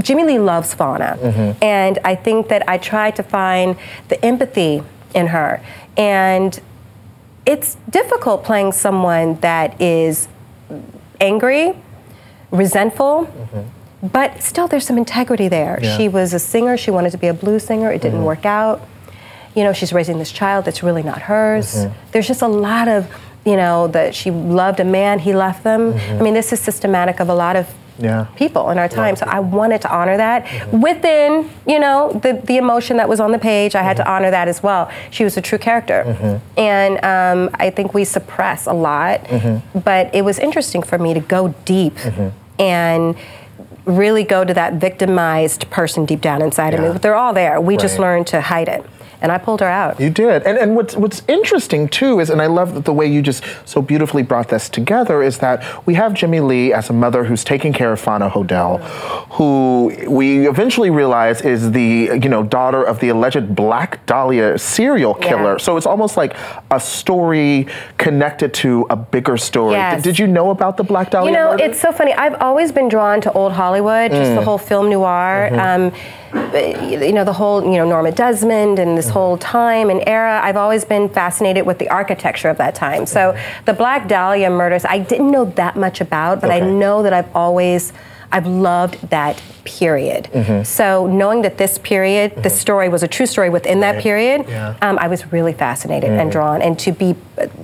Speaker 7: Jimmy Lee loves Fauna,
Speaker 2: Mm-hmm.
Speaker 7: and I think that I tried to find the empathy in her, and it's difficult playing someone that is angry, resentful, but still there's some integrity there.
Speaker 2: Yeah.
Speaker 7: She was a singer, she wanted to be a blues singer, it didn't mm-hmm. work out. You know, she's raising this child that's really not hers. Mm-hmm. There's just a lot of, you know, that she loved a man, he left them. Mm-hmm. I mean, this is systematic of a lot of
Speaker 2: Yeah.
Speaker 7: people in our time. So I wanted to honor that within, you know, the, the emotion that was on the page. I had to honor that as well. She was a true character. And um, I think we suppress a lot. But it was interesting for me to go deep and really go to that victimized person deep down inside of
Speaker 2: Yeah.
Speaker 7: me. They're all there. We just learn to hide it. And I pulled her out.
Speaker 2: You did. And, and what's, what's interesting too is, and I love the way you just so beautifully brought this together, is that we have Jimmy Lee as a mother who's taking care of Fauna Hodel, who we eventually realize is the, you know, daughter of the alleged Black Dahlia serial killer.
Speaker 7: Yeah.
Speaker 2: So it's almost like a story connected to a bigger story.
Speaker 7: Yes.
Speaker 2: Did, did you know about the Black Dahlia
Speaker 7: You know,
Speaker 2: murder?
Speaker 7: it's so funny. I've always been drawn to old Hollywood, just
Speaker 2: Mm.
Speaker 7: the whole film noir.
Speaker 2: Mm-hmm.
Speaker 7: Um, you know, the whole, you know, Norma Desmond and
Speaker 2: Mm-hmm.
Speaker 7: this whole time and era. I've always been fascinated with the architecture of that time. So
Speaker 2: Mm-hmm.
Speaker 7: the Black Dahlia murders, I didn't know that much about, but I know that I've always. I've loved that period.
Speaker 2: Mm-hmm.
Speaker 7: So knowing that this period, the story was a true story within that period,
Speaker 2: Yeah.
Speaker 7: um, I was really fascinated
Speaker 2: Mm.
Speaker 7: and drawn. And to be,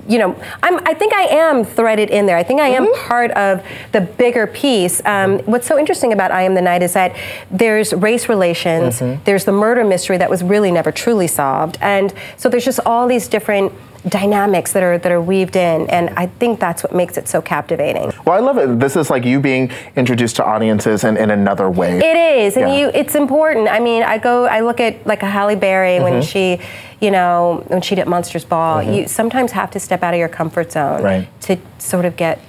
Speaker 7: you know, I'm, I think I am threaded in there. I think I am
Speaker 2: Mm-hmm.
Speaker 7: part of the bigger piece. Um, what's so interesting about I Am the Night is that there's race relations,
Speaker 2: Mm-hmm.
Speaker 7: there's the murder mystery that was really never truly solved, and so there's just all these different dynamics that are that are weaved in, and I think that's what makes it so captivating.
Speaker 2: well, I love it. This is like you being introduced to audiences in, in another way.
Speaker 7: It is, and
Speaker 2: Yeah.
Speaker 7: you. It's important. I mean, I go. I look at like a Halle Berry when
Speaker 2: Mm-hmm.
Speaker 7: she, you know, when she did Monsters Ball. You sometimes have to step out of your comfort zone
Speaker 2: Right.
Speaker 7: to sort of get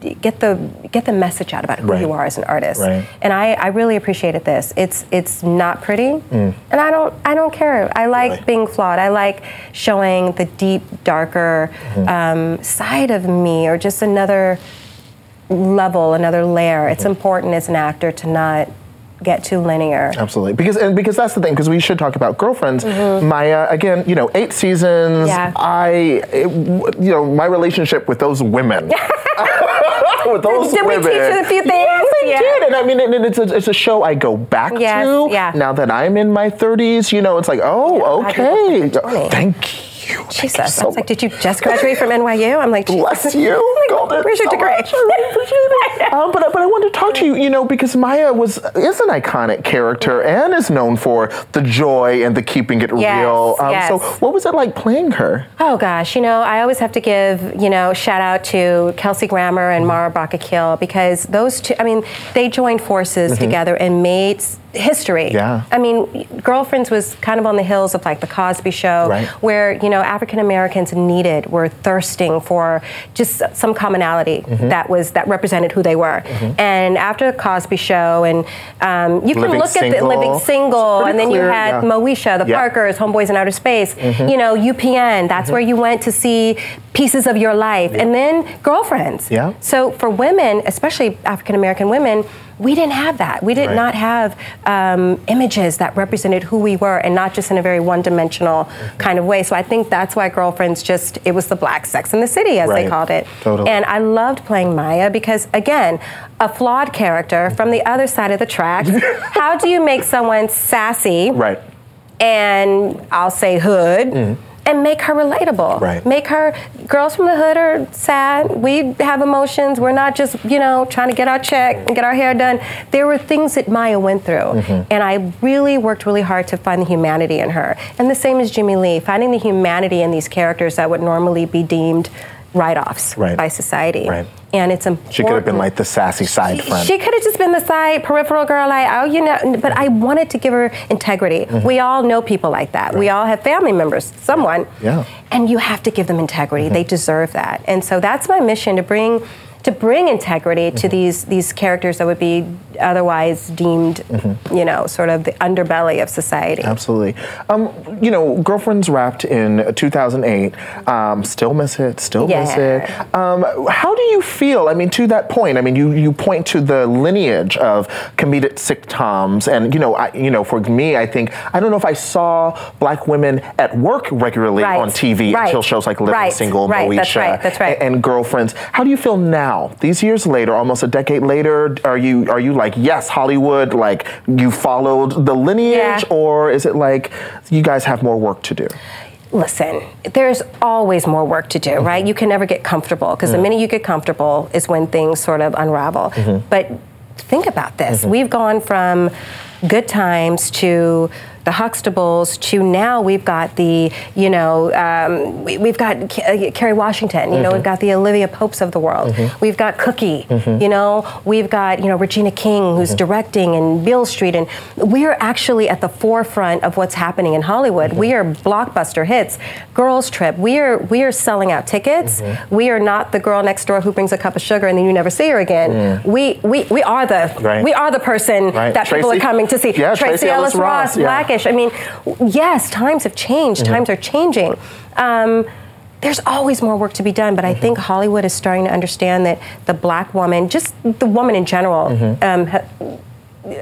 Speaker 7: get the get the message out about who
Speaker 2: Right.
Speaker 7: you are as an artist.
Speaker 2: Right.
Speaker 7: And I, I really appreciated this. It's it's not pretty, and I don't I don't care. I like
Speaker 2: Mm.
Speaker 7: Being flawed. I like showing the deep, darker
Speaker 2: Mm-hmm.
Speaker 7: um, side of me, or just another level, another layer. It's
Speaker 2: Mm-hmm.
Speaker 7: important as an actor to not get too linear.
Speaker 2: Absolutely, because and because that's the thing. Because we should talk about girlfriends. Maya, again, you know, eight seasons.
Speaker 7: Yeah.
Speaker 2: I, it, you know, my relationship with those women. with those
Speaker 7: Did we
Speaker 2: women.
Speaker 7: teach you a few things?
Speaker 2: Yes, I
Speaker 7: Yeah.
Speaker 2: did, and I mean, and it's a, it's a show I go back
Speaker 7: Yes,
Speaker 2: to.
Speaker 7: yeah.
Speaker 2: Now that I'm in my 30s, you know, it's like, oh,
Speaker 7: I
Speaker 2: okay,
Speaker 7: did that for 20.
Speaker 2: thank you. You
Speaker 7: Jesus,
Speaker 2: so
Speaker 7: I was like, did you just graduate from NYU? I'm like,
Speaker 2: Bless
Speaker 7: Jesus.
Speaker 2: you,
Speaker 7: I'm like,
Speaker 2: Golden.
Speaker 7: Where's your
Speaker 2: so
Speaker 7: degree?
Speaker 2: much. I really appreciate it. Um, but, but I wanted to talk to you, you know, because Maya was is an iconic character and is known for the joy and the keeping it
Speaker 7: Yes,
Speaker 2: real. Um,
Speaker 7: yes.
Speaker 2: So, what was it like playing her?
Speaker 7: Oh gosh, you know, I always have to give, you know, shout out to Kelsey Grammer and Mara Brock Akil because those two, I mean, they joined forces together and made history.
Speaker 2: Mm-hmm. Yeah.
Speaker 7: I mean, Girlfriends was kind of on the hills of like the Cosby Show,
Speaker 2: Right.
Speaker 7: where you know African Americans needed were thirsting for just some commonality
Speaker 2: Mm-hmm.
Speaker 7: that was that represented who they were. And after the Cosby Show, and um, you can
Speaker 2: Living
Speaker 7: look at the
Speaker 2: Single.
Speaker 7: Living Single, and then
Speaker 2: clear,
Speaker 7: you had
Speaker 2: yeah.
Speaker 7: Moesha, the
Speaker 2: Yeah.
Speaker 7: Parkers, Homeboys in Outer Space.
Speaker 2: Mm-hmm.
Speaker 7: You know, UPN. That's where you went to see pieces of your life, and then girlfriends.
Speaker 2: Yeah.
Speaker 7: So for women, especially African American women. We didn't have that. We did
Speaker 2: Right.
Speaker 7: not have um, images that represented who we were, and not just in a very one-dimensional
Speaker 2: Mm-hmm.
Speaker 7: kind of way. So I think that's why Girlfriends just—it was the Black Sex in the City, as
Speaker 2: Right.
Speaker 7: they called it.
Speaker 2: Totally.
Speaker 7: And I loved playing Maya because, again, a flawed character from the other side of the tracks. How do you make someone sassy?
Speaker 2: Right.
Speaker 7: and I'll say hood. And make her relatable.
Speaker 2: Right.
Speaker 7: Make her. Girls from the hood are sad. We have emotions. We're not just you know trying to get our check and get our hair done. There were things that Maya went through,
Speaker 2: Mm-hmm.
Speaker 7: and I really worked really hard to find the humanity in her. And the same as Jimmy Lee, finding the humanity in these characters that would normally be deemed write-offs
Speaker 2: Right.
Speaker 7: by society.
Speaker 2: Right.
Speaker 7: And it's important.
Speaker 2: She could have been like the sassy side friend.
Speaker 7: She could have just been the side peripheral girl, like, oh, you know, but I wanted to give her integrity.
Speaker 2: Mm-hmm.
Speaker 7: We all know people like that. We all have family members, someone.
Speaker 2: Yeah.
Speaker 7: And you have to give them integrity.
Speaker 2: Mm-hmm.
Speaker 7: They deserve that. And so that's my mission to bring to bring integrity to these these characters that would be otherwise deemed, you know, sort of the underbelly of society.
Speaker 2: Absolutely. Um, you know, Girlfriends wrapped in 2008. Um, still miss it. Still miss it. Um, how do you feel? I mean, to that point, I mean, you you point to the lineage of comedic sitcoms, and you know, I, you know, for me, I think I don't know if I saw black women at work regularly
Speaker 7: Right.
Speaker 2: on TV
Speaker 7: Right.
Speaker 2: until shows like Living
Speaker 7: Right.
Speaker 2: Single,
Speaker 7: Right.
Speaker 2: Moesha,
Speaker 7: That's right. That's right.
Speaker 2: and, and Girlfriends. How do you feel now, these years later, almost a decade later? Are you are you like yes, Hollywood, like you followed the lineage,
Speaker 7: Yeah.
Speaker 2: or is it like you guys have more work to do?
Speaker 7: Listen, there's always more work to do,
Speaker 2: Mm-hmm.
Speaker 7: right? You can never get comfortable because the minute you get comfortable is when things sort of unravel.
Speaker 2: Mm-hmm.
Speaker 7: But think about this we've gone from good times to the Huxtables to now we've got the, you know, um, we, we've got K- uh, Kerry Washington, you know,
Speaker 2: Mm-hmm.
Speaker 7: we've got the Olivia Popes of the world. We've got Cookie,
Speaker 2: Mm-hmm.
Speaker 7: you know, we've got, you know, Regina King who's directing and Beale Street. And we are actually at the forefront of what's happening in Hollywood. We are blockbuster hits. Girls Trip, we are, we are selling out tickets. We are not the girl next door who brings a cup of sugar and then you never see her again. We, we, we are the,
Speaker 2: Right.
Speaker 7: we are the person
Speaker 2: Right.
Speaker 7: that people are coming to see.
Speaker 2: Yeah, Tracee Ellis Ross, yeah.
Speaker 7: I mean, yes, times have changed.
Speaker 2: Mm-hmm.
Speaker 7: Times are changing. Um, there's always more work to be done, but I
Speaker 2: Mm-hmm.
Speaker 7: think Hollywood is starting to understand that the black woman, just the woman in general,
Speaker 2: Mm-hmm.
Speaker 7: um, ha-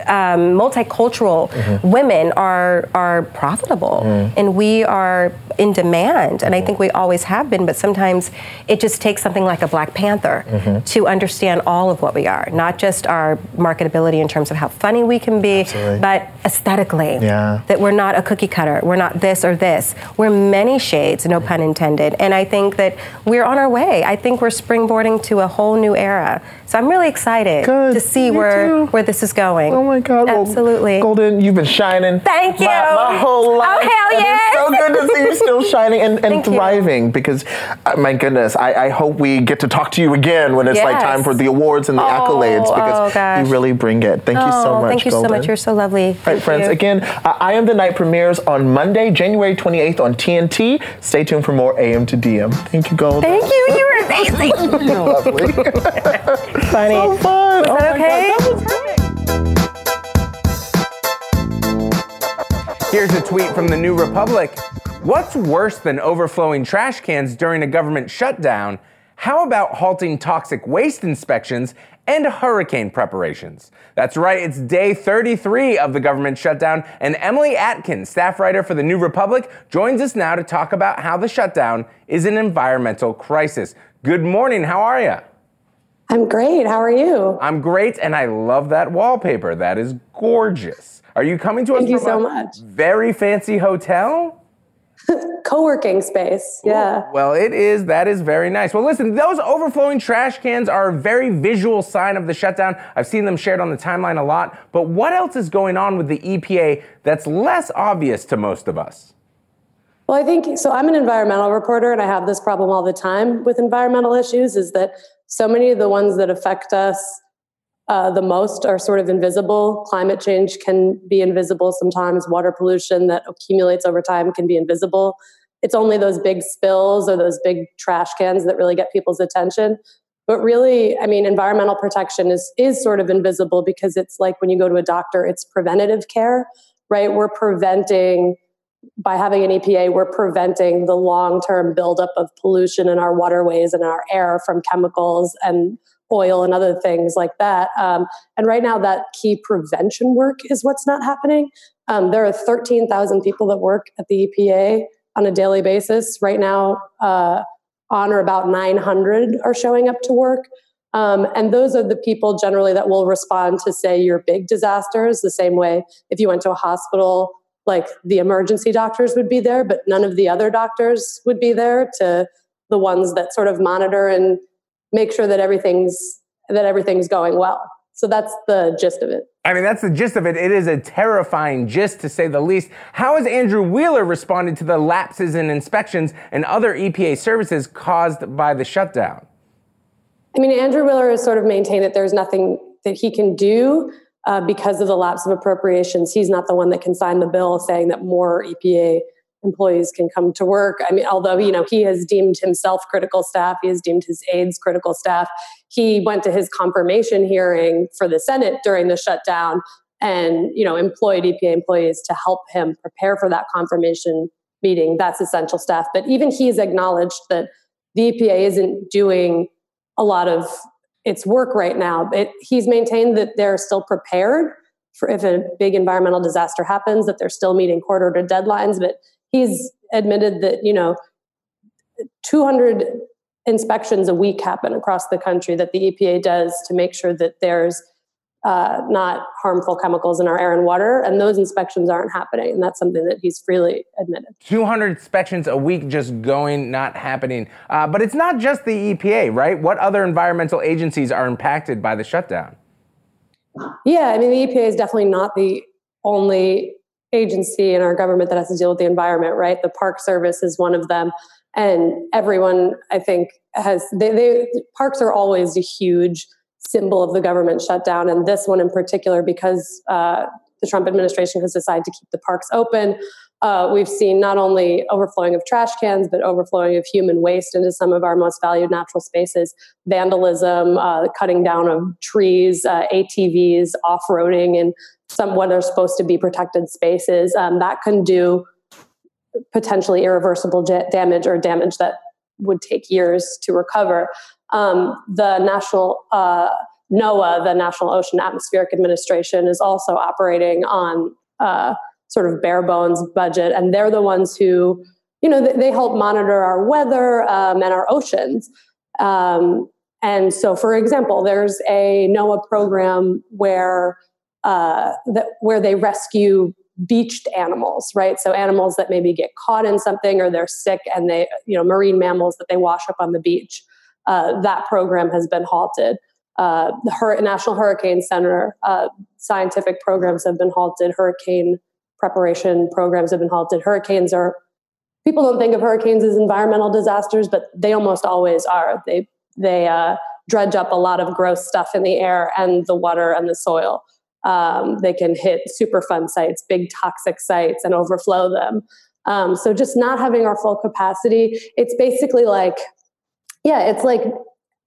Speaker 7: um, multicultural
Speaker 2: Mm-hmm.
Speaker 7: women are are profitable,
Speaker 2: Mm.
Speaker 7: and we are in demand. And I think we always have been. But sometimes it just takes something like a Black Panther
Speaker 2: Mm-hmm.
Speaker 7: to understand all of what we are, not just our marketability in terms of how funny we can be,
Speaker 2: Absolutely.
Speaker 7: but aesthetically.
Speaker 2: Yeah.
Speaker 7: That we're not a cookie cutter. We're not this or this. We're many shades, no pun intended. And I think that we're on our way. I think we're springboarding to a whole new era. So I'm really excited
Speaker 2: Good.
Speaker 7: to see
Speaker 2: Me
Speaker 7: where
Speaker 2: too.
Speaker 7: where this is going.
Speaker 2: Oh my God! Well,
Speaker 7: Absolutely.
Speaker 2: Golden, you've been shining.
Speaker 7: Thank you.
Speaker 2: My, my whole life.
Speaker 7: Oh,
Speaker 2: life.
Speaker 7: hell
Speaker 2: And
Speaker 7: yes.
Speaker 2: It's so good to see you still shining and, and
Speaker 7: Thank you.
Speaker 2: thriving. Because, uh, my goodness, I, I hope we get to talk to you again when it's like time for the awards and the
Speaker 7: Oh,
Speaker 2: accolades. Because
Speaker 7: oh,
Speaker 2: you really bring it. Thank you so
Speaker 7: Oh,
Speaker 2: much.
Speaker 7: Thank you
Speaker 2: Golden.
Speaker 7: so much. You're so lovely.
Speaker 2: All right,
Speaker 7: Thank
Speaker 2: friends.
Speaker 7: you.
Speaker 2: Again, uh, I Am the Night premieres on Monday, January 28th on TNT. Stay tuned for more AM to DM. Thank you, Golden.
Speaker 7: Thank you. You were amazing.
Speaker 2: You're lovely.
Speaker 7: Funny.
Speaker 2: so fun.
Speaker 7: Was that okay?
Speaker 1: Here's a tweet from the New Republic. What's worse than overflowing trash cans during a government shutdown? How about halting toxic waste inspections and hurricane preparations? That's right, it's day 33 of the government shutdown, and Emily Atkins, staff writer for the New Republic, joins us now to talk about how the shutdown is an environmental crisis. Good morning, how are you?
Speaker 8: I'm great. How are you?
Speaker 1: I'm great, and I love that wallpaper. That is gorgeous. Are you coming to us
Speaker 8: Thank you
Speaker 1: from
Speaker 8: so
Speaker 1: a
Speaker 8: much.
Speaker 1: very fancy hotel?
Speaker 8: Co-working space. Yeah.
Speaker 1: Well, it is. That is very nice. Well, listen, those overflowing trash cans are a very visual sign of the shutdown. I've seen them shared on the timeline a lot. But what else is going on with the EPA that's less obvious to most of us?
Speaker 8: Well, I think so. I'm an environmental reporter, and I have this problem all the time with environmental issues. Is that so many of the ones that affect us uh, the most are sort of invisible. Climate change can be invisible sometimes. Water pollution that accumulates over time can be invisible. It's only those big spills or those big trash cans that really get people's attention. But really, I mean, environmental protection is is sort of invisible because it's like when you go to a doctor, it's preventative care, right? We're preventing by having an EPA, we're preventing the long-term buildup of pollution in our waterways and our air from chemicals and oil and other things like that. Um, and right now, that key prevention work is what's not happening. Um, there are 13,000 people that work at the EPA on a daily basis. Right now, uh, on or about 900 are showing up to work. Um, and those are the people generally that will respond to, say, your big disasters, the same way if you went to a hospital, like the emergency doctors would be there, but none of the other doctors would be there to the ones that sort of monitor and make sure that everything's that everything's going well. So that's the gist of it.
Speaker 1: I mean, that's the gist of it. It is a terrifying gist, to say the least. How has Andrew Wheeler responded to the lapses in inspections and other EPA services caused by the shutdown?
Speaker 8: I mean, Andrew Wheeler has sort of maintained that there's nothing that he can do uh, because of the lapse of appropriations. He's not the one that can sign the bill saying that more EPA employees can come to work. I mean, although you know he has deemed himself critical staff, he has deemed his aides critical staff. He went to his confirmation hearing for the Senate during the shutdown, and you know employed EPA employees to help him prepare for that confirmation meeting. That's essential staff. But even he's acknowledged that the EPA isn't doing a lot of its work right now. It, he's maintained that they're still prepared for if a big environmental disaster happens, that they're still meeting court ordered deadlines. But he's admitted that, you know, 200 inspections a week happen across the country that the EPA does to make sure that there's uh, not harmful chemicals in our air and water, and those inspections aren't happening. And that's something that he's freely admitted.
Speaker 1: 200 inspections a week just going, not happening. Uh, but it's not just the EPA, right? What other environmental agencies are impacted by the shutdown?
Speaker 8: Yeah, I mean, the EPA is definitely not the only agency in our government that has to deal with the environment, right? The Park Service is one of them. And everyone, I think, has, they, they parks are always a huge symbol of the government shutdown. And this one in particular, because uh, the Trump administration has decided to keep the parks open. Uh, we've seen not only overflowing of trash cans, but overflowing of human waste into some of our most valued natural spaces, vandalism, uh, cutting down of trees, uh, ATVs, off roading, and some what are supposed to be protected spaces. Um, that can do potentially irreversible damage or damage that would take years to recover um, the national uh, NOAA, the National Ocean Atmospheric Administration, is also operating on uh, sort of bare bones budget, and they're the ones who, you know, they, they help monitor our weather um, and our oceans. Um, and so, for example, there's a NOAA program where uh, that where they rescue beached animals, right? So animals that maybe get caught in something or they're sick, and they, you know, marine mammals that they wash up on the beach uh, that program has been halted. Uh, the Hur- National Hurricane Center uh, scientific programs have been halted. Hurricane preparation programs have been halted. Hurricanes are people don't think of hurricanes as environmental disasters, but they almost always are. They they uh, dredge up a lot of gross stuff in the air and the water and the soil. Um, they can hit Superfund sites, big toxic sites, and overflow them. Um, so just not having our full capacity, it's basically like yeah, it's like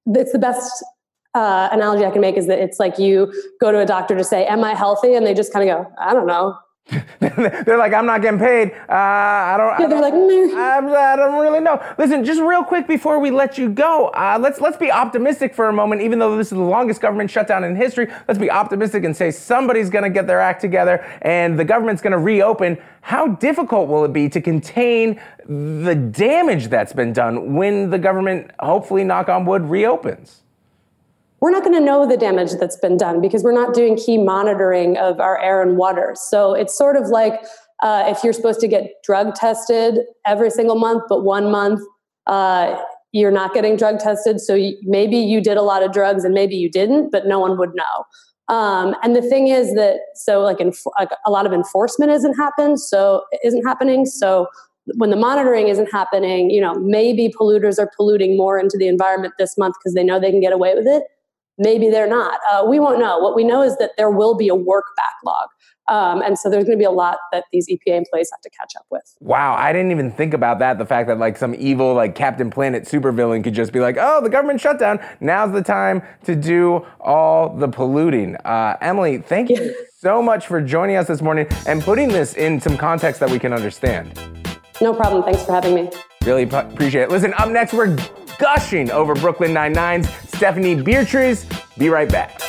Speaker 8: it's the best uh, analogy I can make is that it's like you go to a doctor to say, "Am I healthy?" and they just kind of go, "I don't know."
Speaker 1: they're like, I'm not getting paid. Uh, I don't.
Speaker 8: Yeah, they're like, mm.
Speaker 1: I, I, don't really know. Listen, just real quick before we let you go, uh, let's let's be optimistic for a moment. Even though this is the longest government shutdown in history, let's be optimistic and say somebody's going to get their act together and the government's going to reopen. How difficult will it be to contain the damage that's been done when the government, hopefully, knock on wood, reopens?
Speaker 8: We're not going to know the damage that's been done because we're not doing key monitoring of our air and water. So it's sort of like uh, if you're supposed to get drug tested every single month, but one month uh, you're not getting drug tested. So you, maybe you did a lot of drugs and maybe you didn't, but no one would know. Um, and the thing is that so like, like a lot of enforcement isn't happen, so isn't happening. So when the monitoring isn't happening, you know, maybe polluters are polluting more into the environment this month because they know they can get away with it maybe they're not. Uh, we won't know. What we know is that there will be a work backlog. Um, and so there's going to be a lot that these EPA employees have to catch up with.
Speaker 1: Wow, I didn't even think about that. The fact that like some evil like Captain Planet supervillain could just be like, "Oh, the government shutdown. Now's the time to do all the polluting." Uh, Emily, thank you so much for joining us this morning and putting this in some context that we can understand.
Speaker 8: No problem. Thanks for having me.
Speaker 1: Really p- appreciate it. Listen, up next we're gushing over Brooklyn Nine-Nine's Stephanie Beatriz. Be right back.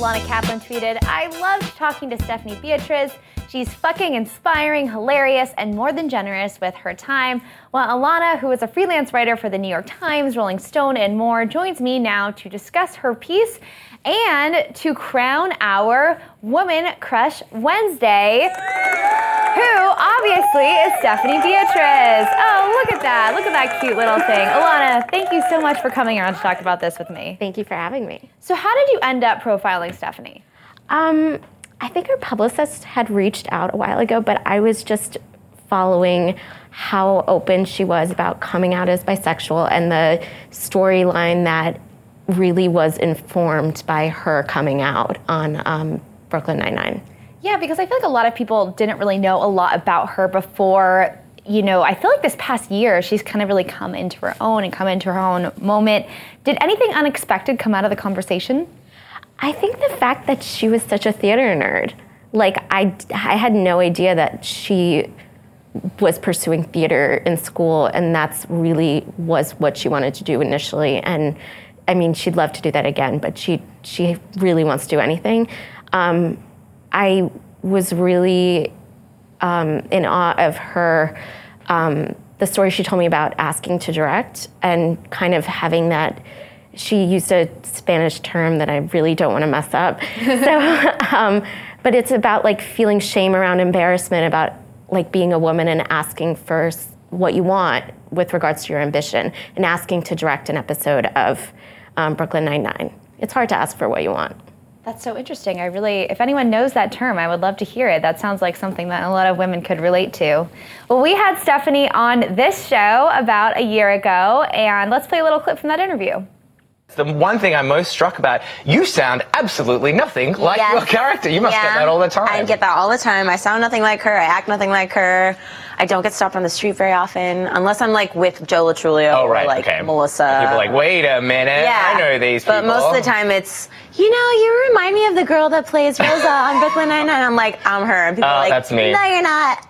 Speaker 9: Alana Kaplan tweeted, I loved talking to Stephanie Beatriz. She's fucking inspiring, hilarious, and more than generous with her time. While Alana, who is a freelance writer for the New York Times, Rolling Stone, and more, joins me now to discuss her piece and to crown our Woman Crush Wednesday, who obviously is Stephanie Beatriz. Oh, look at that. Look at that cute little thing. Alana, thank you so much for coming around to talk about this with me.
Speaker 10: Thank you for having me.
Speaker 9: So, how did you end up profiling Stephanie?
Speaker 10: Um, I think her publicist had reached out a while ago, but I was just following how open she was about coming out as bisexual and the storyline that really was informed by her coming out on um, Brooklyn Nine Nine.
Speaker 9: Yeah, because I feel like a lot of people didn't really know a lot about her before. You know, I feel like this past year she's kind of really come into her own and come into her own moment. Did anything unexpected come out of the conversation?
Speaker 10: I think the fact that she was such a theater nerd, like I, I had no idea that she was pursuing theater in school, and that's really was what she wanted to do initially. And I mean, she'd love to do that again, but she she really wants to do anything. Um, I was really um, in awe of her. Um, the story she told me about asking to direct and kind of having that. She used a Spanish term that I really don't want to mess up. so, um, but it's about like feeling shame around embarrassment about like being a woman and asking for what you want with regards to your ambition and asking to direct an episode of um, Brooklyn Nine Nine. It's hard to ask for what you want.
Speaker 9: That's so interesting. I really, if anyone knows that term, I would love to hear it. That sounds like something that a lot of women could relate to. Well, we had Stephanie on this show about a year ago, and let's play a little clip from that interview.
Speaker 11: The one thing I'm most struck about, you sound absolutely nothing like
Speaker 12: Yes.
Speaker 11: your character. You must
Speaker 12: Yeah.
Speaker 11: get that all the time.
Speaker 12: I get that all the time. I sound nothing like her. I act nothing like her. I don't get stopped on the street very often, unless I'm like with Joe Lo Truglio
Speaker 11: Oh, right,
Speaker 12: or like
Speaker 11: okay.
Speaker 12: Melissa.
Speaker 11: People are like, wait a minute,
Speaker 12: yeah,
Speaker 11: I know these people.
Speaker 12: But most of the time, it's you know, you remind me of the girl that plays Rosa on Brooklyn Nine Nine. I'm like, I'm her, and people
Speaker 9: Oh,
Speaker 12: are like,
Speaker 9: that's me.
Speaker 12: No, you're not.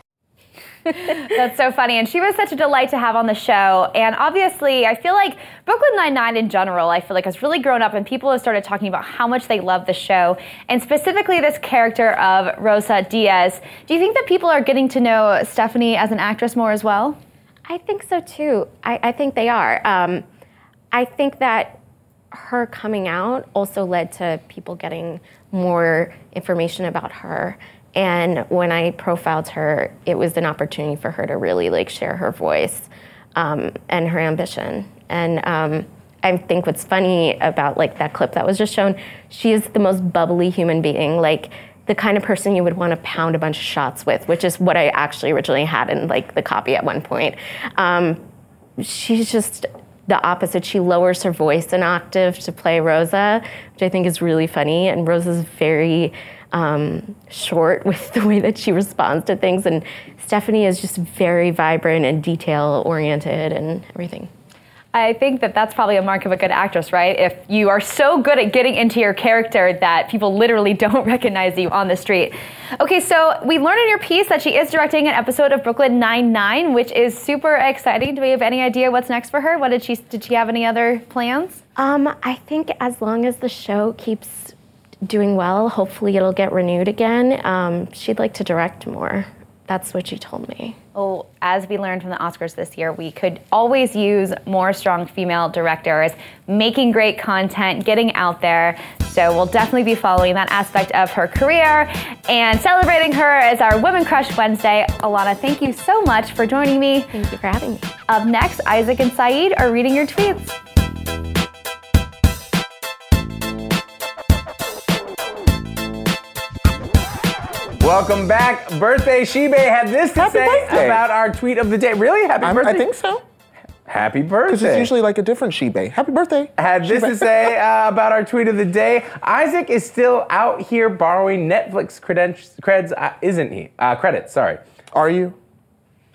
Speaker 9: That's so funny. And she was such a delight to have on the show. And obviously, I feel like Brooklyn Nine-Nine in general, I feel like has really grown up and people have started talking about how much they love the show. And specifically this character of Rosa Diaz. Do you think that people are getting to know Stephanie as an actress more as well?
Speaker 10: I think so too. I, I think they are. Um, I think that her coming out also led to people getting more information about her. And when I profiled her, it was an opportunity for her to really like share her voice um, and her ambition. And um, I think what's funny about like that clip that was just shown, she is the most bubbly human being. Like the kind of person you would want to pound a bunch of shots with, which is what I actually originally had in like the copy at one point. Um, she's just the opposite. She lowers her voice an octave to play Rosa, which I think is really funny. And Rosa's very um, short with the way that she responds to things. And Stephanie is just very vibrant and detail oriented and everything.
Speaker 9: I think that that's probably a mark of a good actress, right? If you are so good at getting into your character that people literally don't recognize you on the street. Okay, so we learned in your piece that she is directing an episode of Brooklyn Nine-Nine, which is super exciting. Do we have any idea what's next for her? What did she did she have any other plans?
Speaker 10: Um, I think as long as the show keeps doing well, hopefully it'll get renewed again. Um, she'd like to direct more. That's what she told me.
Speaker 9: Oh, as we learned from the Oscars this year, we could always use more strong female directors making great content, getting out there. So we'll definitely be following that aspect of her career and celebrating her as our Women Crush Wednesday. Alana, thank you so much for joining me.
Speaker 10: Thank you for having me.
Speaker 9: Up next, Isaac and Saeed are reading your tweets.
Speaker 1: Welcome back. Birthday Shibe had this to
Speaker 2: Happy
Speaker 1: say
Speaker 2: birthday.
Speaker 1: about our tweet of the day. Really? Happy
Speaker 2: I'm-
Speaker 1: birthday?
Speaker 2: I think so.
Speaker 1: Happy birthday.
Speaker 2: Because
Speaker 1: birthday.
Speaker 2: it's usually like a different Shibe. Happy birthday.
Speaker 1: had this to say uh, about our tweet of the day. Isaac is still out here borrowing Netflix credentials, creds, uh, isn't he? Uh, credits, sorry.
Speaker 2: Are you?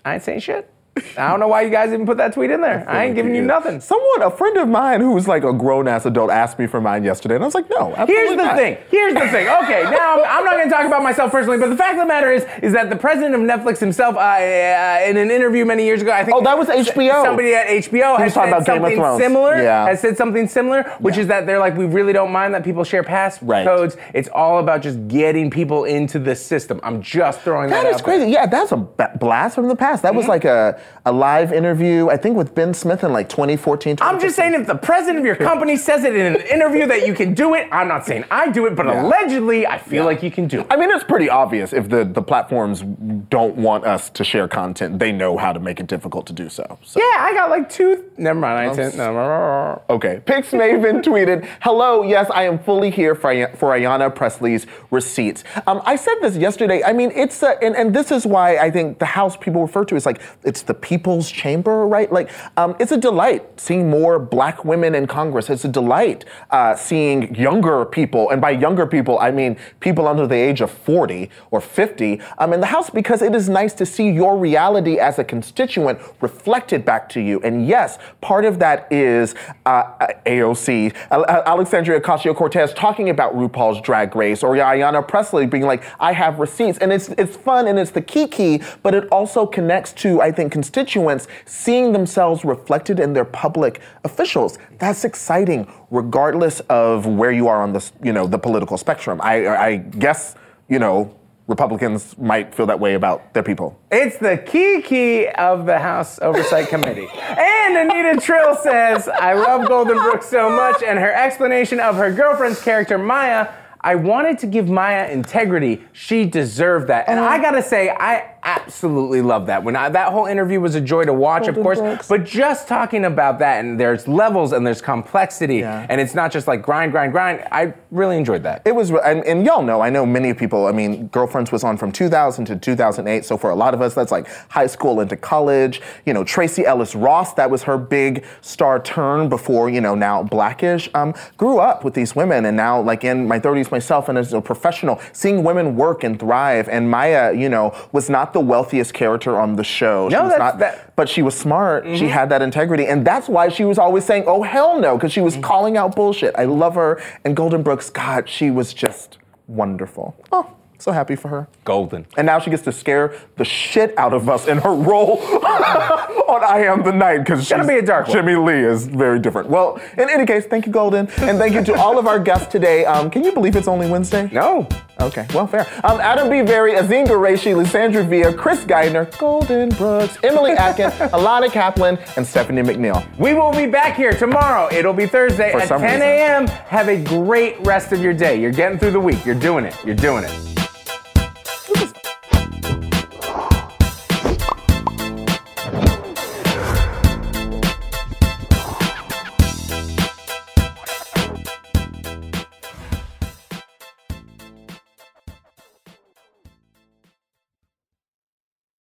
Speaker 1: I ain't saying shit. I don't know why you guys even put that tweet in there. I ain't giving you nothing.
Speaker 2: Someone, a friend of mine who's like a grown ass adult, asked me for mine yesterday, and I was like, no.
Speaker 1: Here's the
Speaker 2: not.
Speaker 1: thing. Here's the thing. Okay, now I'm, I'm not going to talk about myself personally, but the fact of the matter is, is that the president of Netflix himself, uh, uh, in an interview many years ago, I think.
Speaker 2: Oh, that was HBO.
Speaker 1: Somebody at HBO has
Speaker 2: was
Speaker 1: said
Speaker 2: about Game of
Speaker 1: something
Speaker 2: Thrones.
Speaker 1: similar.
Speaker 2: Yeah.
Speaker 1: Has said something similar, which is that they're like, we really don't mind that people share passcodes. It's all about just getting people into the system. I'm just throwing that,
Speaker 2: That is
Speaker 1: out there.
Speaker 2: crazy. Yeah, that's a blast from the past. That
Speaker 1: Mm-hmm.
Speaker 2: was like a, a live interview, I think, with Ben Smith in like 2014.
Speaker 1: I'm just saying, if the president of your company says it in an interview that you can do it, I'm not saying I do it, but
Speaker 2: Yeah.
Speaker 1: allegedly, I feel like you can do it.
Speaker 2: I mean, it's pretty obvious if the, the platforms don't want us to share content, they know how to make it difficult to do so. so.
Speaker 1: Yeah, I got like two. Never mind, I said no.
Speaker 2: Okay. Pix Maven tweeted, Hello, yes, I am fully here for, for Ayanna Pressley's receipts. Um, I said this yesterday. I mean, it's, uh, and, and this is why I think the house people refer to is like, it's the people's chamber, right? Like, um, it's a delight seeing more black women in Congress. It's a delight uh, seeing younger people, and by younger people, I mean people under the age of 40 or 50 um, in the House because it is nice to see your reality as a constituent reflected back to you. And yes, part of that is uh, AOC, Alexandria Ocasio Cortez talking about RuPaul's Drag Race, or Ayanna Pressley being like, I have receipts. And it's, it's fun and it's the kiki, but it also connects to, I think, constituents seeing themselves reflected in their public officials. That's exciting, regardless of where you are on the, you know, the political spectrum. I, I guess, you know, Republicans might feel that way about their people.
Speaker 1: It's the kiki of the House Oversight Committee. And Anita Trill says, I love Golden Brooks so much, and her explanation of her girlfriend's character, Maya, I wanted to give Maya integrity. She deserved that. And oh. I gotta say, I absolutely love that. When I, that whole interview was a joy to watch, Golden of course. Brooks. But just talking about that, and there's levels and there's complexity, yeah. and it's not just like grind, grind, grind. I really enjoyed that.
Speaker 2: It was, and, and, y'all know, I know many people. I mean, Girlfriends was on from 2000 to 2008. So for a lot of us, that's like high school into college. You know, Tracee Ellis Ross, that was her big star turn before, you know, now Blackish. Um, grew up with these women, and now, like in my 30s myself, and as a professional, seeing women work and thrive. And Maya, you know, was not the wealthiest character on the show.
Speaker 1: No,
Speaker 2: that's,
Speaker 1: not, that,
Speaker 2: but she was smart. Mm-hmm. She had that integrity, and that's why she was always saying, "Oh hell no," because she was mm-hmm. calling out bullshit. I love her, and Golden Brooks. God, she was just wonderful. Oh. So happy for her.
Speaker 1: Golden.
Speaker 2: And now she gets to scare the shit out of us in her role on I Am the Night because she's
Speaker 1: gonna be a dark
Speaker 2: Jimmy Lee is very different. Well, in any case, thank you, Golden, and thank you to all of our guests today. Um, can you believe it's only Wednesday?
Speaker 1: No.
Speaker 2: Okay, well, fair. Um, Adam Serwer, Azeen Ghorayshi, Lissandra Villa, Chris Geidner, Golden Brooks, Emily Atkin, Alana Kaplan, and Stephanie McNeal.
Speaker 1: We will be back here tomorrow. It'll be Thursday For at 10 a.m. Have a great rest of your day. You're getting through the week. You're doing it. You're doing it.